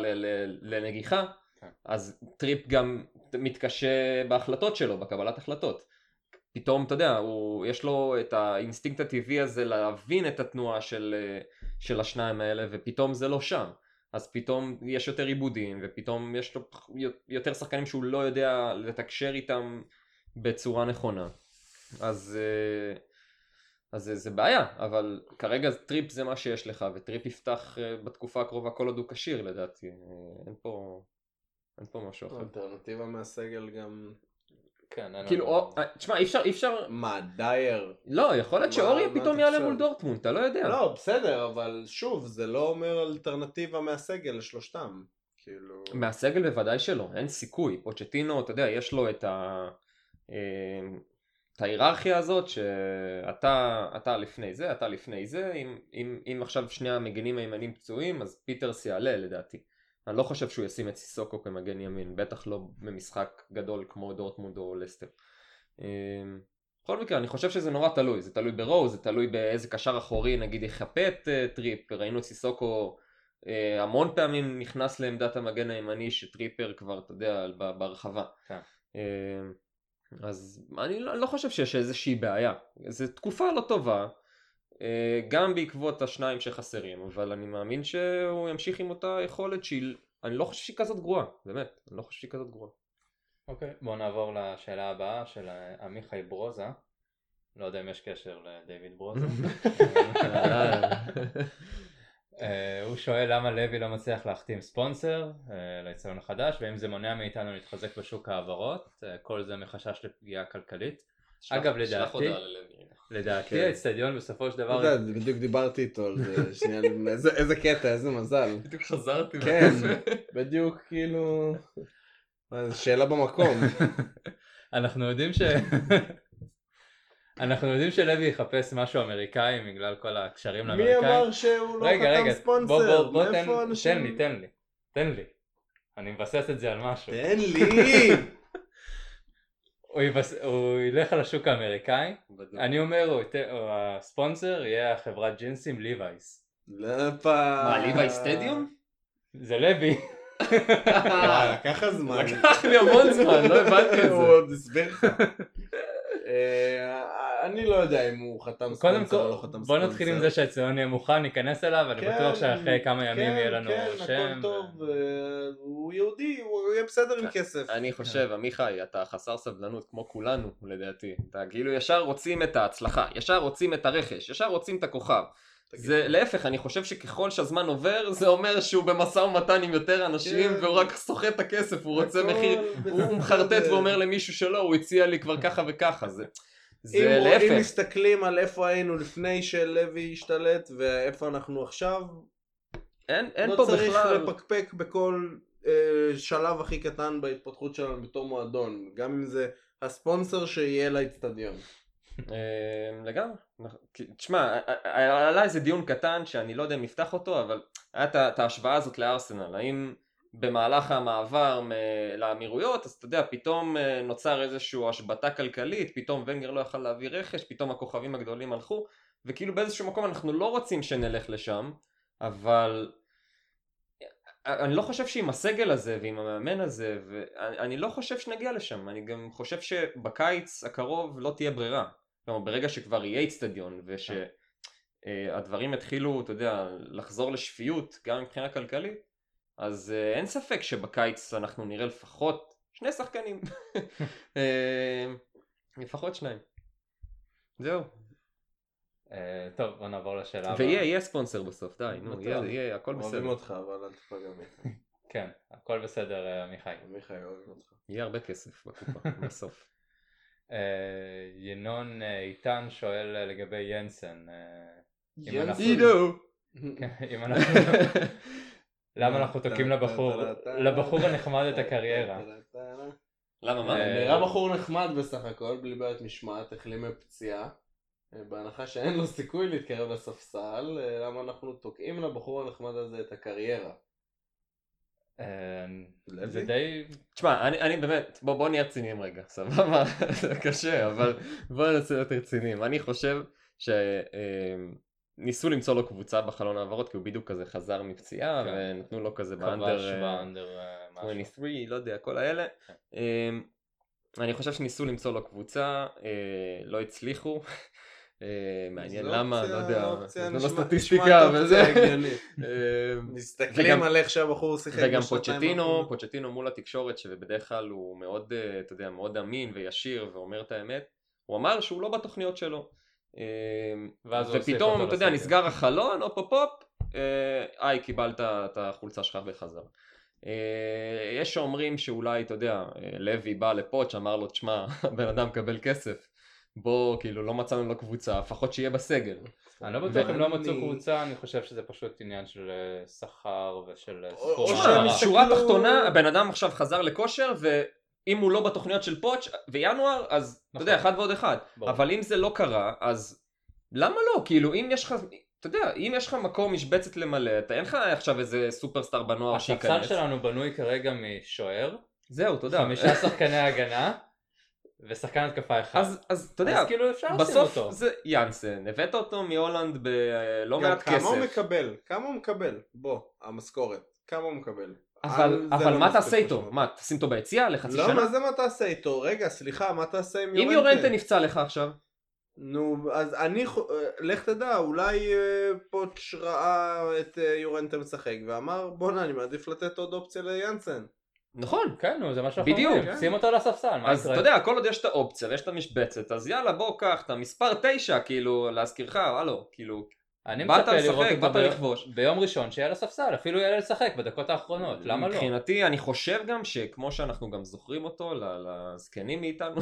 לנגיחה, כן. אז טריפ גם מתקשה בהחלטות שלו, בקבלת החלטות. פתאום, אתה יודע, הוא, יש לו את האינסטינקט הטבעי הזה להבין את התנועה של, אה, של השניים האלה, ופתאום זה לא שם. אז פתאום יש יותר איבודים, ופתאום יש לו יותר שחקנים שהוא לא יודע לתקשר איתם בצורה נכונה. אז, אה, אז זה, זה בעיה, אבל כרגע טריפ זה מה שיש לך, וטריפ יפתח אה, בתקופה הקרובה כל עוד הוא כשיר לדעתי. אין פה, אין פה משהו אחר. אלטרנטיבה מהסגל גם כן, אין כאילו, אה, תשמע, אי אפשר, אי אפשר, מה, דייר? לא, יכול להיות שאוריה פתאום יעלה? מול דורטמונד, אתה לא יודע. לא, בסדר, אבל שוב, זה לא אומר אלטרנטיבה מהסגל לשלושתם. כאילו... מהסגל בוודאי שלא, אין סיכוי. פוצ'טינו, אתה יודע, יש לו את ה... אה, את ההיררכיה הזאת שאתה אתה לפני זה, אתה לפני זה, אם, אם, אם עכשיו שני המגנים הימנים פצועים אז פיטרס יעלה לדעתי. אני לא חושב שהוא ישים את סיסוקו כמגן ימין, בטח לא במשחק גדול כמו דורטמונד או לסטר. אה, בכל מקרה, אני חושב שזה נורא תלוי, זה תלוי ברוז, זה תלוי באיזה קשר אחורי נגיד יחפה את אה, טריפ, ראינו את סיסוקו אה, המון פעמים נכנס לעמדת המגן הימני שטריפייר כבר, אתה יודע, בהרחבה. כן. אה, אז אני לא, לא חושב שיש איזושהי בעיה. זו תקופה לא טובה, גם בעקבות השניים שחסרים, אבל אני מאמין שהוא ימשיך עם אותה יכולת שהיא, אני לא חושב שהיא כזאת גרועה, באמת, אני לא חושב שהיא כזאת גרועה. אוקיי, בואו נעבור לשאלה הבאה של אה, עמיחי ברוזה. לא יודע אם יש קשר לדיוויד ברוזה. אה, הוא שואל למה לוי לא מצליח להחתים ספונסר אה, ליציון החדש ואם זה מונע מאיתנו להתחזק בשוק ההעברות אה, כל זה מחשש לפגיעה כלכלית. אגב, לדעתי- הודעה ללוי, רגע. לדעתי. האצטדיון בסופו של אתה דבר יודע, בדיוק דיברתי איתו על זה, שנייה, איזה- קטע, איזה מזל. בדיוק חזרתי. כן, בדיוק כאילו... שאלה במקום. אנחנו יודעים ש... אנחנו יודעים שלוי יחפש משהו אמריקאי בגלל כל הקשרים מי לאמריקאים. אמר שהוא לא רגע רגע חתם בוא בוא ספונסר? בוא תן, מאיפה אנשים... תן לי תן לי תן לי. אני מבסס את זה על משהו. תן לי! הוא, יבס... הוא ילך על השוק האמריקאי בדיוק. אני אומר הוא הוא הספונסר יהיה החברת ג'ינסים ליווייס. לא פעם. מה, ליוואי סטדיום? זה לוי. ככה זמן. לקח לי המון זמן, לא הבנתי את הוא זה. עוד הסביר לך. אני לא יודע אם הוא חתם ספונסר או לא כל חתם בוא ספונסר. נתחיל עם זה שהאצטדיון יהיה מוכן ניכנס אליו אני כן, בטוח שאחרי כמה ימים כן, יהיה לנו כן, שם. הכל טוב, אה, הוא יהודי, הוא יהיה בסדר עם כסף. אני חושב, עמיחי, אתה חסר סבלנות כמו כולנו, לדעתי. אתה כאילו ישר רוצים את ההצלחה, ישר רוצים את הרכש, ישר רוצים את הכוכב. זה להפך, אני חושב שככל שהזמן עובר, זה אומר שהוא במשא ומתן עם יותר אנשים, כן. והוא רק סוחט את הכסף, הוא רוצה מחיר. הוא מחרטט ואומר למישהו שלא, הוא הציע לי כבר ככה וככה, זה... אם זה אם להפך. מסתכלים על איפה היינו לפני שלוי השתלט ואיפה אנחנו עכשיו, אין, אין לא פה צריך בכלל... לפקפק בכל אה, שלב הכי קטן בהתפתחות שלנו בתור מועדון, גם אם זה הספונסר שיהיה לאצטדיון. אה, לגמרי. תשמע, עלה איזה דיון קטן שאני לא יודע אם נפתח אותו, אבל היה את ההשוואה הזאת לארסנל. האם במהלך המעבר לאמירויות, אז אתה יודע, פתאום אה, נוצר איזושהי השבתה כלכלית, פתאום ונגר לא יכל להביא רכש, פתאום הכוכבים הגדולים הלכו, וכאילו באיזשהו מקום אנחנו לא רוצים שנלך לשם, אבל... אני לא חושב שעם הסגל הזה ועם המאמן הזה, אני לא חושב שנגיע לשם, אני גם חושב שבקיץ הקרוב לא תהיה ברירה. כלומר ברגע שכבר יהיה איצטדיון ושהדברים יתחילו, אתה יודע, לחזור לשפיות גם מבחינה כלכלית, אז אה, אין ספק שבקיץ אנחנו נראה לפחות שני שחקנים. אה, לפחות שניים. זהו. אה, טוב בוא נעבור לשאלה הבאה. ויהיה, יהיה ספונסר בסוף, די, נו. יהיה, יהיה, הכל אוהבים בסדר. אותך אבל אל תפגע בי. כן הכל בסדר עמיחי. מיכאל אוהבים אותך. יהיה הרבה כסף בקופה, בסוף. ינון איתן שואל לגבי ינסן. אה, אם אנחנו- כן, אם אנחנו... למה אנחנו תוקעים לבחור לבחור הנחמד את הקריירה. למה מה? אה, נראה בחור נחמד בסך הכל, בלי בעיות משמעת, החלים מפציעה. אה, בהנחה שאין לו סיכוי להתקרב לספסל, אה, למה אנחנו תוקעים לבחור הנחמד הזה את הקריירה? אה, לוי? זה די... תשמע, אני, אני באמת, בוא, בוא נהיה רציניים רגע, סבבה? זה קשה, אבל בוא ננסה להיות רציניים. אני חושב ניסו למצוא לו קבוצה בחלון העברות כי הוא בדיוק כזה חזר מפציעה כן. ונתנו לו כזה באנדר אה, באנדר אה, משהו. 23 לא יודע כל האלה. כן. אמ, אני חושב שניסו למצוא לו קבוצה אה, לא הצליחו. אה, מעניין למה לא יודע לו נשמע- סטטיסטיקה וזה. מסתכלים על איך שהבחור שיחק וגם פוצ'טינו. פוצ'טינו מול התקשורת שבדרך כלל הוא מאוד, אה, אתה יודע, מאוד אמין וישיר ואומר את האמת, הוא אמר שהוא לא בתוכניות שלו. ואז הוא הוסיף ופתאום, אתה יודע. נסגר החלון, הופ הופ הופ, אה, היי, קיבלת את החולצה שלך בחזרה. אה, יש שאומרים שאולי, אתה יודע, אה, לוי בא לפוץ', אמר לו, תשמע, הבן אדם מקבל כסף, בוא, כאילו, לא מצאנו לו קבוצה, לפחות שיהיה בסגל. אני לא בטוח אם לא מצאו קבוצה, אני חושב שזה פשוט עניין של שכר ושל הסתכלו- שורה תחתונה, הבן אדם עכשיו חזר לכושר, ואם הוא לא בתוכניות של פוטש וינואר, אז אתה נכון. יודע, אחד ועוד אחד. ברור. אבל אם זה לא קרה, אז למה לא? כאילו, אם יש לך, אתה יודע, אם יש לך מקום משבצת למלא, אתה אין לך עכשיו איזה סופרסטאר בנוער הספסל שייכנס. שלנו בנוי כרגע משוער, זהו, אתה יודע. חמישה שחקני הגנה, ושחקן התקפה אחד. אז, אז אתה יודע, אז כאילו אפשר בסוף אותו. זה יאנסן, הבאת אותו מהולנד בלא מעט כמה הוא כסף. מקבל? כמה הוא מקבל? בוא, המשכורת. כמה הוא מקבל? אבל, אבל לא מה תעשה איתו? מה, תשים אותו ביציאה לחצי לא, שנה? מה זה מה תעשה איתו? רגע, סליחה, מה תעשה עם אם יורנטה? יורנטה נפצע לך עכשיו, נו, אז אני, אה, לך תדע, אולי אה, פוטש ראה את אה, יורנטה משחק ואמר בואנה אני מעדיף לתת עוד אופציה ליאנסן. נכון, כן, נו, זה מה שאנחנו בדיוק. אומרים. שים אותו על הספסל, מה אז? אתה יודע, כל עוד יש את האופציה ויש את המשבצת, אז יאללה בוא קח את המספר 9, כאילו, להזכירך, הלו, כאילו, אני מצפה לראות לשחק, אותו באת ב- לכבוש. ביום ראשון שיהיה על הספסל, אפילו יהיה לשחק בדקות האחרונות, למה לא? מבחינתי, אני חושב גם שכמו שאנחנו גם זוכרים אותו, לזקנים מאיתנו,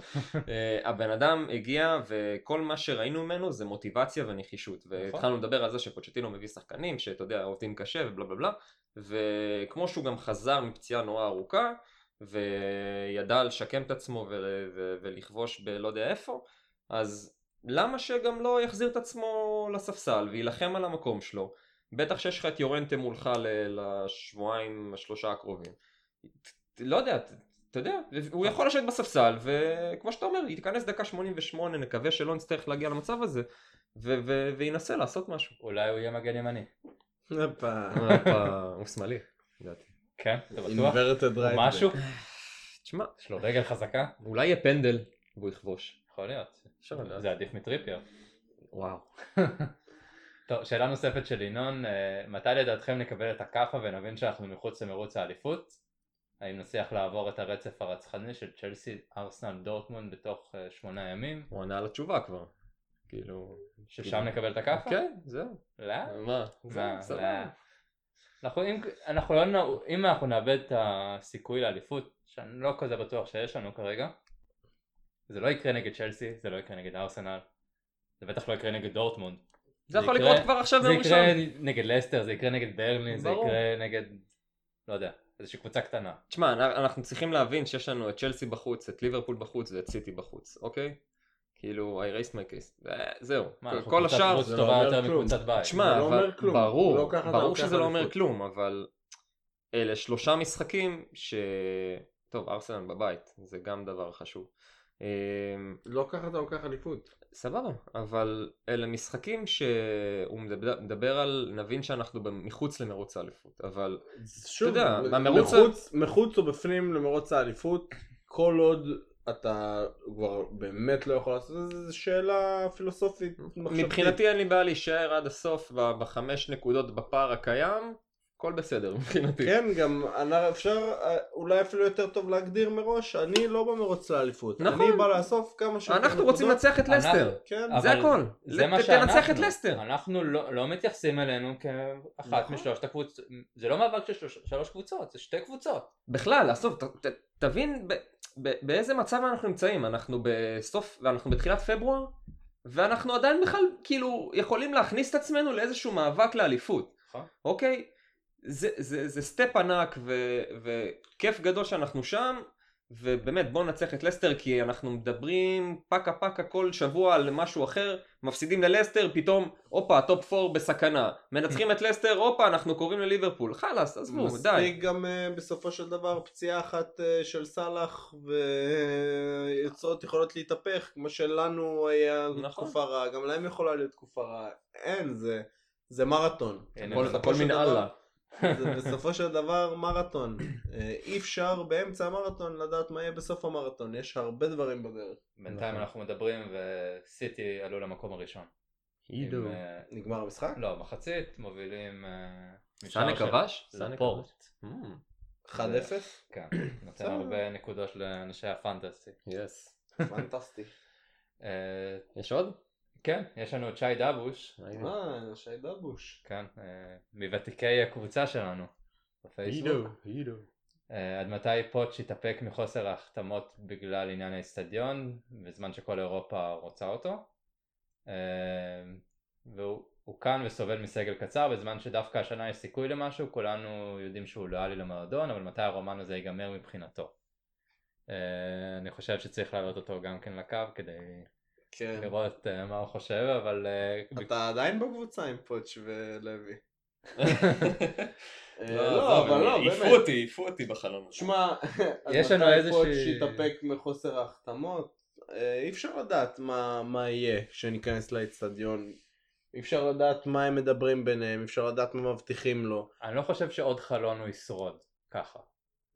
אה, הבן אדם הגיע וכל מה שראינו ממנו זה מוטיבציה ונחישות. והתחלנו לדבר על זה שפוצ'טינו מביא שחקנים, שאתה יודע, עובדים קשה ובלה בלה בלה, וכמו שהוא גם חזר מפציעה נורא ארוכה, וידע לשקם את עצמו ולכבוש בלא יודע איפה, אז למה שגם לא יחזיר את עצמו לספסל ויילחם על המקום שלו? בטח שיש לך את יורנטה מולך ל- לשבועיים השלושה הקרובים. לא יודע, אתה יודע, הוא יכול לשבת בספסל וכמו שאתה אומר, ייכנס דקה 88, נקווה שלא נצטרך להגיע למצב הזה וינסה לעשות משהו. אולי הוא יהיה מגן ימני. הופה. הוא שמאלי, לדעתי. כן, אתה בטוח? משהו? תשמע, יש לו רגל חזקה? אולי יהיה פנדל והוא יכבוש. יכול להיות. זה עדיף מטריפייר. וואו. טוב, שאלה נוספת של ינון, אה, מתי לדעתכם נקבל את הכאפה ונבין שאנחנו מחוץ למרוץ האליפות? האם נצליח לעבור את הרצף הרצחני של צ'לסי, ארסנל, דורטמונד בתוך אה, שמונה ימים? הוא ענה על התשובה כבר. כאילו... ששם נקבל את הכאפה? כן, זהו. לא? מה? מה? זהו, לא. אנחנו, אם, אנחנו לא, נ- אם אנחנו נאבד את הסיכוי לאליפות, שאני לא כזה בטוח שיש לנו כרגע, זה לא יקרה נגד צ'לסי, זה לא יקרה נגד ארסנל, זה בטח לא יקרה נגד דורטמונד. זה יכול יקרה- לקרות כבר עכשיו זה ביום יקרה ראשון. נגד לסטר, זה יקרה נגד ברלין, זה. יקרה נגד, לא יודע, איזושהי קבוצה קטנה. תשמע, אנ- אנחנו צריכים להבין שיש לנו את צ'לסי בחוץ, את ליברפול בחוץ ואת סיטי בחוץ, אוקיי? כאילו, I raised my case. ו- זהו. מה, כל- השאר... זה טובה לא אומר כלום. תשמע, זה לא אבל. ברור, לא ברור לוקח שזה לא אומר. כלום, אבל אלה שלושה משחקים ש... טוב, ארסנל בבית, זה גם דבר חשוב. אמ, לא ככה אתה לוקח אליפות. סבבה, אבל אלה משחקים שהוא מדבר, מדבר על, נבין שאנחנו מחוץ למרוץ האליפות, אבל שוב, יודע, במרוץ מחוץ, מחוץ או בפנים למרוץ האליפות, כל עוד אתה כבר באמת לא יכול לעשות את זה, זו שאלה פילוסופית. מבחינתי אין לי בעיה להישאר עד הסוף בחמש נקודות בפער הקיים, הכל בסדר מבחינתי. כן, גם אפשר אולי אפילו יותר טוב להגדיר מראש, אני לא במרוץ לאליפות. נכון. אני בא לאסוף כמה שיותר אנחנו רוצים נקודות. לנצח את לסטר, כן, זה הכל. זה מה שאנחנו. תנצח את לסטר. אנחנו לא, לא מתייחסים אלינו כאחת נכון. משלושת הקבוצות. זה לא מאבק של שלוש, שלוש קבוצות, זה שתי קבוצות. בכלל, ת- ת- תבין ב- ב- באיזה מצב אנחנו נמצאים, אנחנו בסוף, ואנחנו בתחילת פברואר, ואנחנו עדיין בכלל כאילו יכולים להכניס את עצמנו לאיזשהו מאבק לאליפות, נכון. אוקיי? זה, זה, זה step ענק ו, וכיף גדול שאנחנו שם, ובאמת בואו ננצח את לסטר כי אנחנו מדברים פקה פקה כל שבוע על משהו אחר, מפסידים ללסטר, פתאום הופה top 4 בסכנה, מנצחים את לסטר, הופה אנחנו קוראים לליברפול, חלאס עזבו די. מספיק גם uh, בסופו של דבר פציעה אחת uh, של סאלח ויוצרות יכולות להתהפך כמו שלנו היה נכון. תקופה רעה, גם להם יכולה להיות תקופה רעה, אין זה, זה מרתון. הנה, הכל- בסופו זה בסופו של דבר מרתון. אה, אי אפשר באמצע המרתון לדעת מה יהיה בסוף המרתון, יש הרבה דברים בדרך. בינתיים נכון. אנחנו מדברים וסיטי עלו למקום הראשון. הידו. עם, אה, נגמר המשחק? לא, מחצית מובילים אה, סאנה כבש? סאנה לפורט. Mm, 1-0? כן, נותן. הרבה נקודות לאנשי הפנטסי. יס. פנטסטי. יש עוד? כן, יש לנו את שי דבוש, אה, שי דבוש. כן, אה, מוותיקי הקבוצה שלנו בפייסבוק. הידו. אה, עד מתי פוטש יתאפק מחוסר ההחתמות בגלל עניין האיצטדיון, בזמן שכל אירופה רוצה אותו. אה, והוא הוא כאן וסובל מסגל קצר, בזמן שדווקא השנה יש סיכוי למשהו, כולנו יודעים שהוא לואלי למועדון, אבל מתי הרומן הזה ייגמר מבחינתו. אני חושב שצריך להעלות אותו גם כן לקו כדי כן. לראות אה, מה הוא חושב, אבל... אה, אתה עדיין בקבוצה עם פוטש ולוי. אה, לא, לא, אבל לא, באמת. אותי, העיפו אותי בחלום הזה. שמע, יש לנו מתי איזושהי- פוטש יתאפק מחוסר ההחתמות? אי אפשר לדעת מה מה יהיה כשניכנס לאצטדיון. אי אפשר לדעת מה הם מדברים ביניהם, אי אפשר לדעת מה מבטיחים לו. אני לא חושב שעוד חלון הוא ישרוד ככה.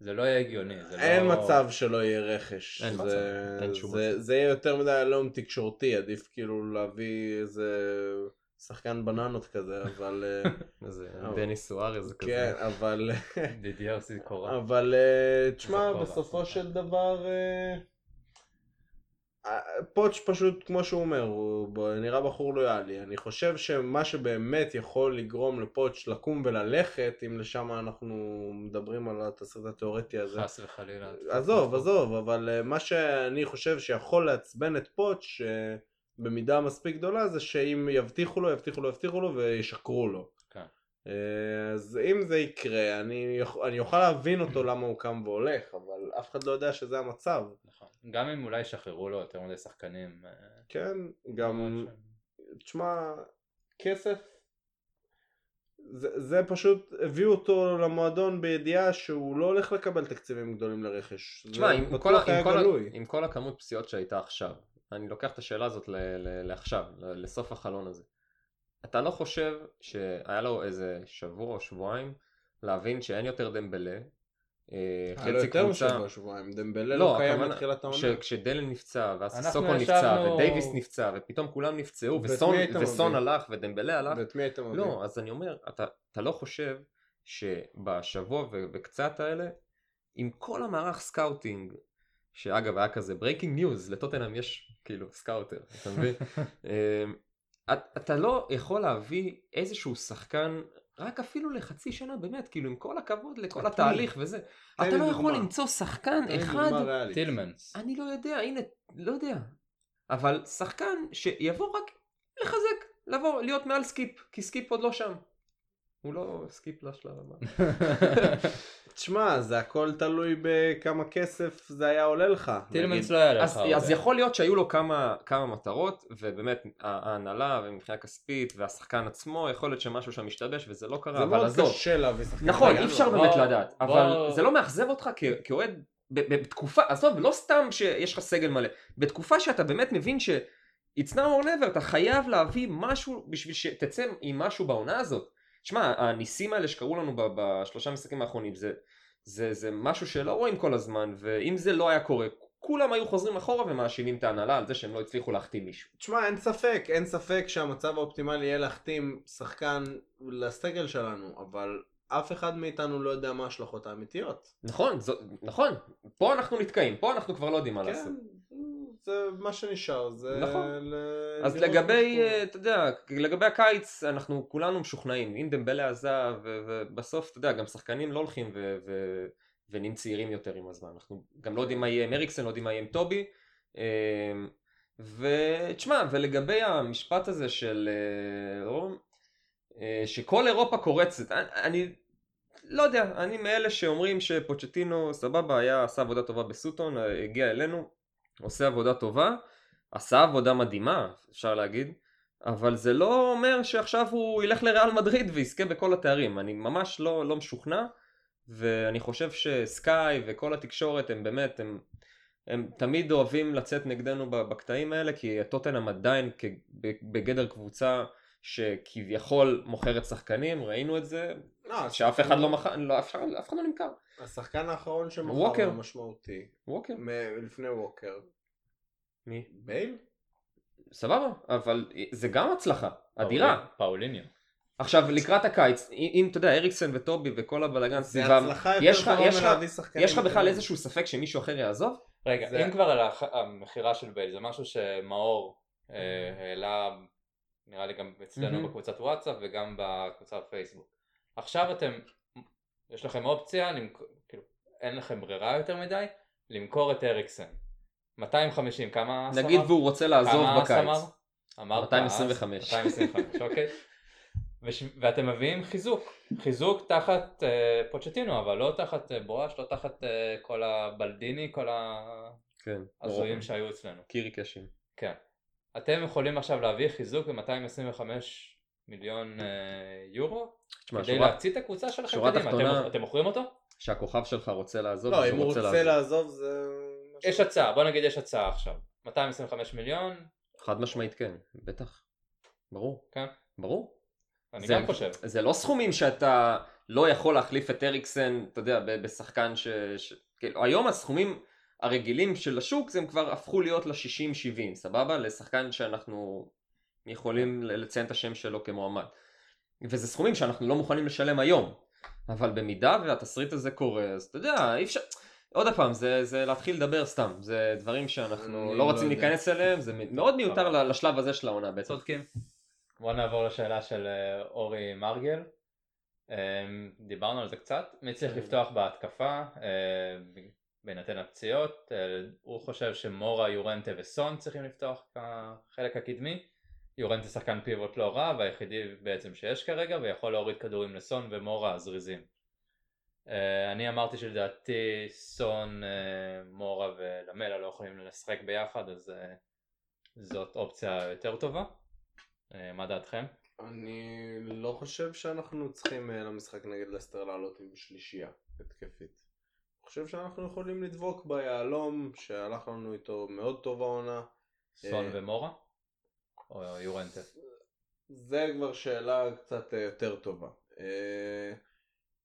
זה לא יהיה הגיוני. זה אין לא... מצב שלא יהיה רכש. אין זה- מצב, אין שום זה- מצב. זה יהיה יותר מדי עלום תקשורתי, עדיף כאילו להביא איזה שחקן בננות כזה, אבל... אה, איזה אבל- דניס סוארז כזה. כן, אבל... דידיאר סיקורה. אבל אה, תשמע, זה בסופו. של דבר, אה, פוטש פשוט, כמו שהוא אומר, הוא נראה בחור לויאלי. אני חושב שמה שבאמת יכול לגרום לפוטש לקום וללכת, אם לשם אנחנו מדברים על התסריט התיאורטי הזה. חס וחלילה. עזוב, עזוב, אבל אה, מה שאני חושב שיכול לעצבן את פוטש אה, במידה מספיק גדולה זה שאם יבטיחו לו, יבטיחו לו, יבטיחו לו וישקרו לו. כן. אה, אז אם זה יקרה, אני, אני אוכל להבין אותו למה הוא קם והולך, אבל אף אחד לא יודע שזה המצב. נכון. גם אם אולי ישחררו לו יותר מדי שחקנים. אה, כן, גם, ש- תשמע, כסף, זה, זה פשוט הביאו אותו למועדון בידיעה שהוא לא הולך לקבל תקציבים גדולים לרכש. תשמע, זה עם כל, עם, כל. עם כל הכמות פציעות שהייתה עכשיו, אני לוקח את השאלה הזאת ל, ל, לעכשיו, ל- לסוף החלון הזה. אתה לא חושב שהיה לו איזה שבוע או שבועיים להבין שאין יותר דמבלה, אה, לו חצי יותר קבוצה, משבוע שבועיים, דמבלה לא, לא קיים מתחילת העונה. כשדלן נפצע, ואז סוקו נפצע, ודייוויס נפצע, ופתאום כולם נפצעו, וסון? הלך, ודמבלה הלך, ואת מי היית מביא? לא, אז אני אומר, אתה, אתה לא חושב שבשבוע ו- וקצת האלה, עם כל המערך scouting, שאגב היה כזה breaking news, לטוטנאם יש כאילו scouter, אתה מבין? את- אתה לא יכול להביא איזשהו שחקן רק אפילו לחצי שנה באמת כאילו עם כל הכבוד לכל התהליך וזה אתה לא יכול. למצוא שחקן אחד. טילמנס. אני לא יודע הנה לא יודע אבל שחקן שיבוא רק לחזק לבוא להיות מעל סקיפ כי סקיפ עוד לא שם הוא לא סקיפ לשלב הבא תשמע, זה הכל תלוי בכמה כסף זה היה עולה לך. טילמנס. לא היה לך אז. אז יכול להיות שהיו לו כמה, כמה מטרות ובאמת ההנהלה ומבחינה כספית והשחקן עצמו יכול להיות שמשהו שם משתבש וזה לא קרה זה אבל מאוד עזוב קשה להביא שחקן. נכון. אי אפשר בוא- באמת לדעת בוא- אבל זה לא מאכזב אותך כאוהד בתקופה עזוב לא סתם שיש לך סגל מלא בתקופה שאתה באמת מבין ש it's now or never אתה חייב להביא משהו בשביל שתצא עם משהו בעונה הזאת שמע הניסים האלה שקרו לנו בשלושה משחקים האחרונים זה, זה, זה משהו שלא רואים כל הזמן ואם זה לא היה קורה כולם היו חוזרים אחורה ומאשימים את ההנהלה על זה שהם לא הצליחו להחתים מישהו. תשמע, אין ספק, אין ספק שהמצב האופטימלי יהיה להחתים שחקן לסגל שלנו, אבל אף אחד מאיתנו לא יודע מה ההשלכות האמיתיות. נכון זו, נכון. פה אנחנו נתקעים פה אנחנו כבר לא יודעים מה לעשות. כן, זה מה שנשאר, זה... נכון. ל- אז לגבי, אה, אתה יודע, לגבי הקיץ אנחנו כולנו משוכנעים, אם דמבלה עזב ו- ובסוף, אתה יודע, גם שחקנים לא הולכים ו- ו- ונהיים צעירים יותר עם הזמן, אנחנו גם לא יודעים מה יהיה עם אריקסן, לא יודעים מה יהיה עם טובי, אה, ותשמע, ולגבי המשפט הזה של אה, שכל אירופה קורצת, אני, אני לא יודע, אני מאלה שאומרים שפוצ'טינו סבבה, היה, עשה עבודה טובה בסוטון, הגיע אלינו, עושה עבודה טובה, עשה עבודה מדהימה, אפשר להגיד, אבל זה לא אומר שעכשיו הוא ילך לריאל מדריד ויזכה בכל התארים, אני ממש לא, לא משוכנע, ואני חושב שסקאי וכל התקשורת הם באמת, הם, הם תמיד אוהבים לצאת נגדנו בקטעים האלה, כי טוטנאם עדיין בגדר קבוצה שכביכול מוכרת שחקנים, ראינו את זה, לא, שאף אחד לא מכר, לא, אף, אף אחד לא נמכר. השחקן האחרון שמכר ווקר. הוא משמעותי. ווקר. מ- לפני ווקר. מי? בייל? סבבה, אבל זה גם הצלחה, אדירה. פאוליניו. עכשיו לקראת הקיץ, אם אתה יודע, אריקסן וטובי וכל הבלאגן סביבם, יש לך- טובה יש לך- מלהביא שחקנים. יש לך בכלל. איזשהו ספק שמישהו אחר יעזוב? רגע, זה- אם כבר על המכירה של בייל, זה משהו שמאור אה, העלה, נראה לי גם אצלנו מהמם. בקבוצת וואטסאפ וגם בקבוצת פייסבוק. עכשיו אתם, יש לכם אופציה, למכ- כאילו, אין לכם ברירה יותר מדי, למכור את אריקסן. 250, כמה אס נגיד? והוא רוצה לעזוב כמה בקיץ. אמר? אמרת 225. אז, 225, אוקיי. וש... ואתם מביאים חיזוק, חיזוק תחת אה, פוצ'טינו, אבל לא תחת אה, בואש, לא תחת אה, כל הבלדיני, כל כן. ההזויים שהיו אצלנו. קירי קשים. כן. אתם יכולים עכשיו להביא חיזוק ב-225 מיליון אה, יורו, תשמע, כדי שורה- להצית את הקבוצה שלכם שורה קדימה. אתם- תחתונה- אתם מוכרים אותו? שהכוכב שלך רוצה לעזוב, לא, אם הוא רוצה לעזוב. לעזוב זה... יש הצעה, בוא נגיד יש הצעה עכשיו. 225 מיליון, חד משמעית כן, בטח. ברור. כן. ברור. אני זה- גם חושב. זה לא סכומים שאתה לא יכול להחליף את אריקסן, אתה יודע, ב- בשחקן ש... ש... כאילו, היום הסכומים הרגילים של השוק זה הם כבר הפכו להיות ל-60-70, סבבה? לשחקן שאנחנו יכולים ל- לציין את השם שלו כמועמד. וזה סכומים שאנחנו לא מוכנים לשלם היום. אבל במידה והתסריט הזה קורה, אז אתה יודע, אי אפשר... עוד פעם, זה, זה להתחיל לדבר סתם, זה דברים שאנחנו לא לא רוצים יודע. להיכנס אליהם, זה מאוד מיותר לשלב הזה של העונה בעצם. צודקים. בוא נעבור לשאלה של אה, אורי מרגל. אה, דיברנו על זה קצת. מי צריך כן. לפתוח בהתקפה אה, בהינתן הפציעות? אה, הוא חושב שמורה, יורנטה וסון צריכים לפתוח כחלק הקדמי. יורנטה שחקן פיבוט לא רע והיחידי בעצם שיש כרגע ויכול להוריד כדורים לסון ומורה הזריזים. אה, אני אמרתי שלדעתי סון, אה, מורה ולמלה לא יכולים לשחק ביחד אז זאת אופציה יותר טובה. מה דעתכם? אני לא חושב שאנחנו צריכים למשחק נגד לסטר לעלות עם שלישייה התקפית. חושב שאנחנו יכולים לדבוק ביהלום שהלך לנו איתו מאוד טוב העונה. סון אה, ומורה? או יורנטה? זה כבר שאלה קצת אה, יותר טובה. אה,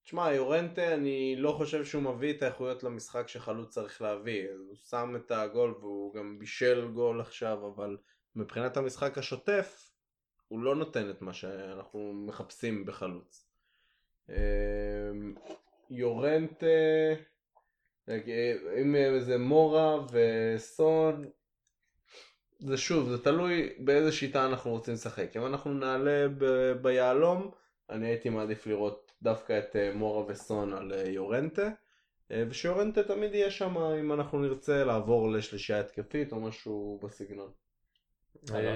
תשמע, יורנטה, אני לא חושב שהוא מביא את האיכויות למשחק שחלוץ צריך להביא. הוא שם את הגול והוא גם בישל גול עכשיו, אבל מבחינת המשחק השוטף, הוא לא נותן את מה שאנחנו מחפשים בחלוץ. יורנטה, אם זה מורה וסון, זה שוב, זה תלוי באיזה שיטה אנחנו רוצים לשחק. אם אנחנו נעלה ב- ביהלום, אני הייתי מעדיף לראות דווקא את אה, מורה וסון על אה, יורנטה. אה, ושיורנטה תמיד יהיה שם אם אנחנו נרצה לעבור לשלישייה התקפית או משהו בסגנון.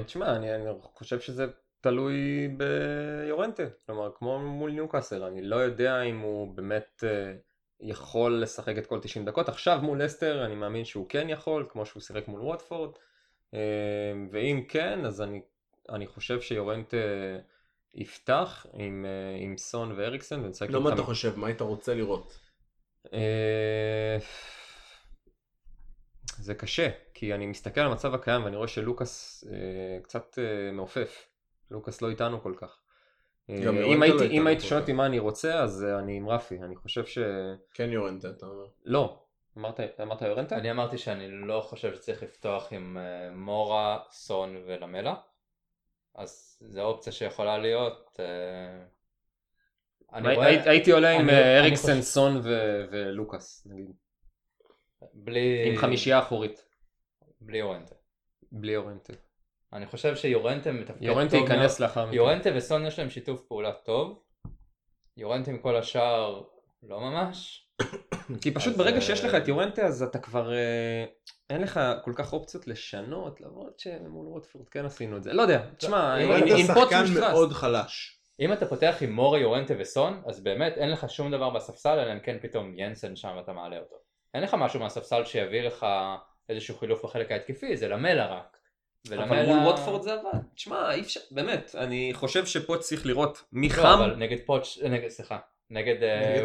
תשמע, אני, אני חושב שזה תלוי ביורנטה, כלומר כמו מול ניוקאסל, אני לא יודע אם הוא באמת אה, יכול לשחק את כל 90 דקות, עכשיו מול אסטר אני מאמין שהוא כן יכול, כמו שהוא שיחק מול ווטפורד, אה, ואם כן, אז אני, אני חושב שיורנטה יפתח עם, אה, עם סון ואריקסן ונשחק לא מה חמ- אתה חושב, מה היית רוצה לראות? אה, זה קשה, כי אני מסתכל על המצב הקיים ואני רואה שלוקאס אה, קצת אה, מעופף. לוקאס לא איתנו כל כך. אה, גם אם הייתי, לא אם הייתי שואל. אותי מה אני רוצה, אז אה, אני עם רפי. אני חושב ש... כן יורנטה אתה אומר. לא. אמרת, אמרת יורנטה? אני אמרתי שאני לא חושב שצריך לפתוח עם אה, מורה, סון ולמלה. אז זו אופציה שיכולה להיות. אני רואה, הי- הייתי עולה עם אני- אני אריקסן, חושב- סון ו- ולוקאס, נגיד. בלי... עם חמישייה אחורית, בלי יורנטה. בלי יורנטה. אני חושב שיורנטה מתפקד יורנטה טוב ייכנס מאוד. לאחר מכן. יורנטה וסון יש להם שיתוף פעולה טוב. יורנטה עם כל השאר לא ממש. כי פשוט ברגע אה, שיש לך את יורנטה אז אתה כבר אה, אין לך כל כך אופציות לשנות למרות שמול רוטפורד כן עשינו את זה לא יודע תשמע אם עם- יורנטה שחקן. מאוד חלש. אם אתה פותח עם מורי, יורנטה וסון, אז באמת אין לך שום דבר בספסל, אלא אם כן פתאום ינסן שם ואתה מעלה אותו. אין לך משהו מהספסל שיביא לך איזשהו חילוף בחלק ההתקפי, זה למלה רק. אבל מול ווטפורד זה עבד. תשמע, אי אפשר, באמת, אני חושב שפה צריך לראות מי לא, חם. אבל נגד פוטש, נגד, סליחה, נגד, אה,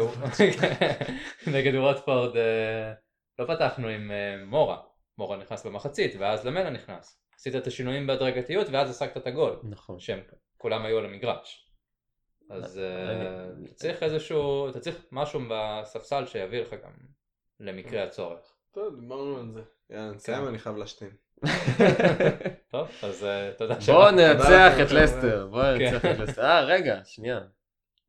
נגד ווטפורד אה, לא פתחנו עם אה, מורה, מורה נכנס במחצית ואז למלה נכנס. עשית את השינויים בהדרגתיות ואז השגת את הגול, נכון. שהם כולם היו על המגרש. אז אתה צריך איזשהו, אתה צריך משהו בספסל שיביא לך גם למקרה הצורך. טוב, דיברנו על זה. יאללה, נסיים, כן. אני חייב להשתין. טוב, אז אה, תודה בואו שבאת. ננצח לכם, את. לסטר, בואו כן. ננצח את לסטר. אה, רגע, שנייה.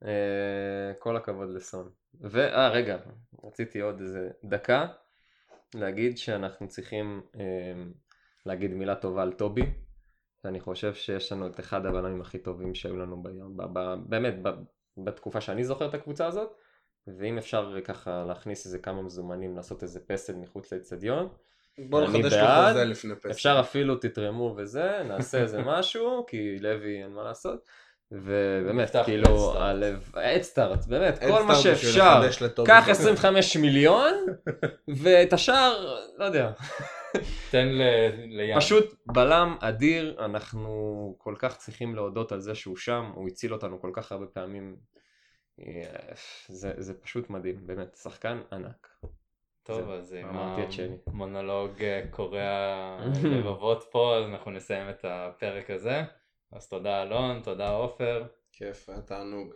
אה, כל הכבוד לסון. ואה, רגע, רציתי עוד איזה דקה להגיד שאנחנו צריכים אה, להגיד מילה טובה על טובי. ואני חושב שיש לנו את אחד הבלמים הכי טובים שהיו לנו ביום, באמת, בתקופה שאני זוכר את הקבוצה הזאת. ואם אפשר ככה להכניס איזה כמה מזומנים, לעשות איזה פסל מחוץ לאצטדיון, בוא אני נחדש לו בעד. חוזה לפני פסח. אפשר אפילו תתרמו וזה, נעשה איזה משהו, כי לוי אין מה לעשות. ובאמת, כאילו. הלב, אדסטארט, באמת, כל מה שאפשר. קח 25 מיליון, ואת השאר, לא יודע. תן לים. פשוט בלם אדיר, אנחנו כל כך צריכים להודות על זה שהוא שם, הוא הציל אותנו כל כך הרבה פעמים. אה, זה, זה פשוט מדהים, באמת, שחקן ענק. טוב, אז עם. המונולוג אה, קורע לבבות פה, אז אנחנו נסיים את הפרק הזה. אז תודה אלון, תודה עופר. כיף, היה תענוג.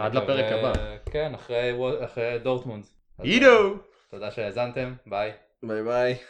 עד לפרק הבא. כן, אחרי דורטמונד. עידו! תודה שהאזנתם, ביי. ביי ביי.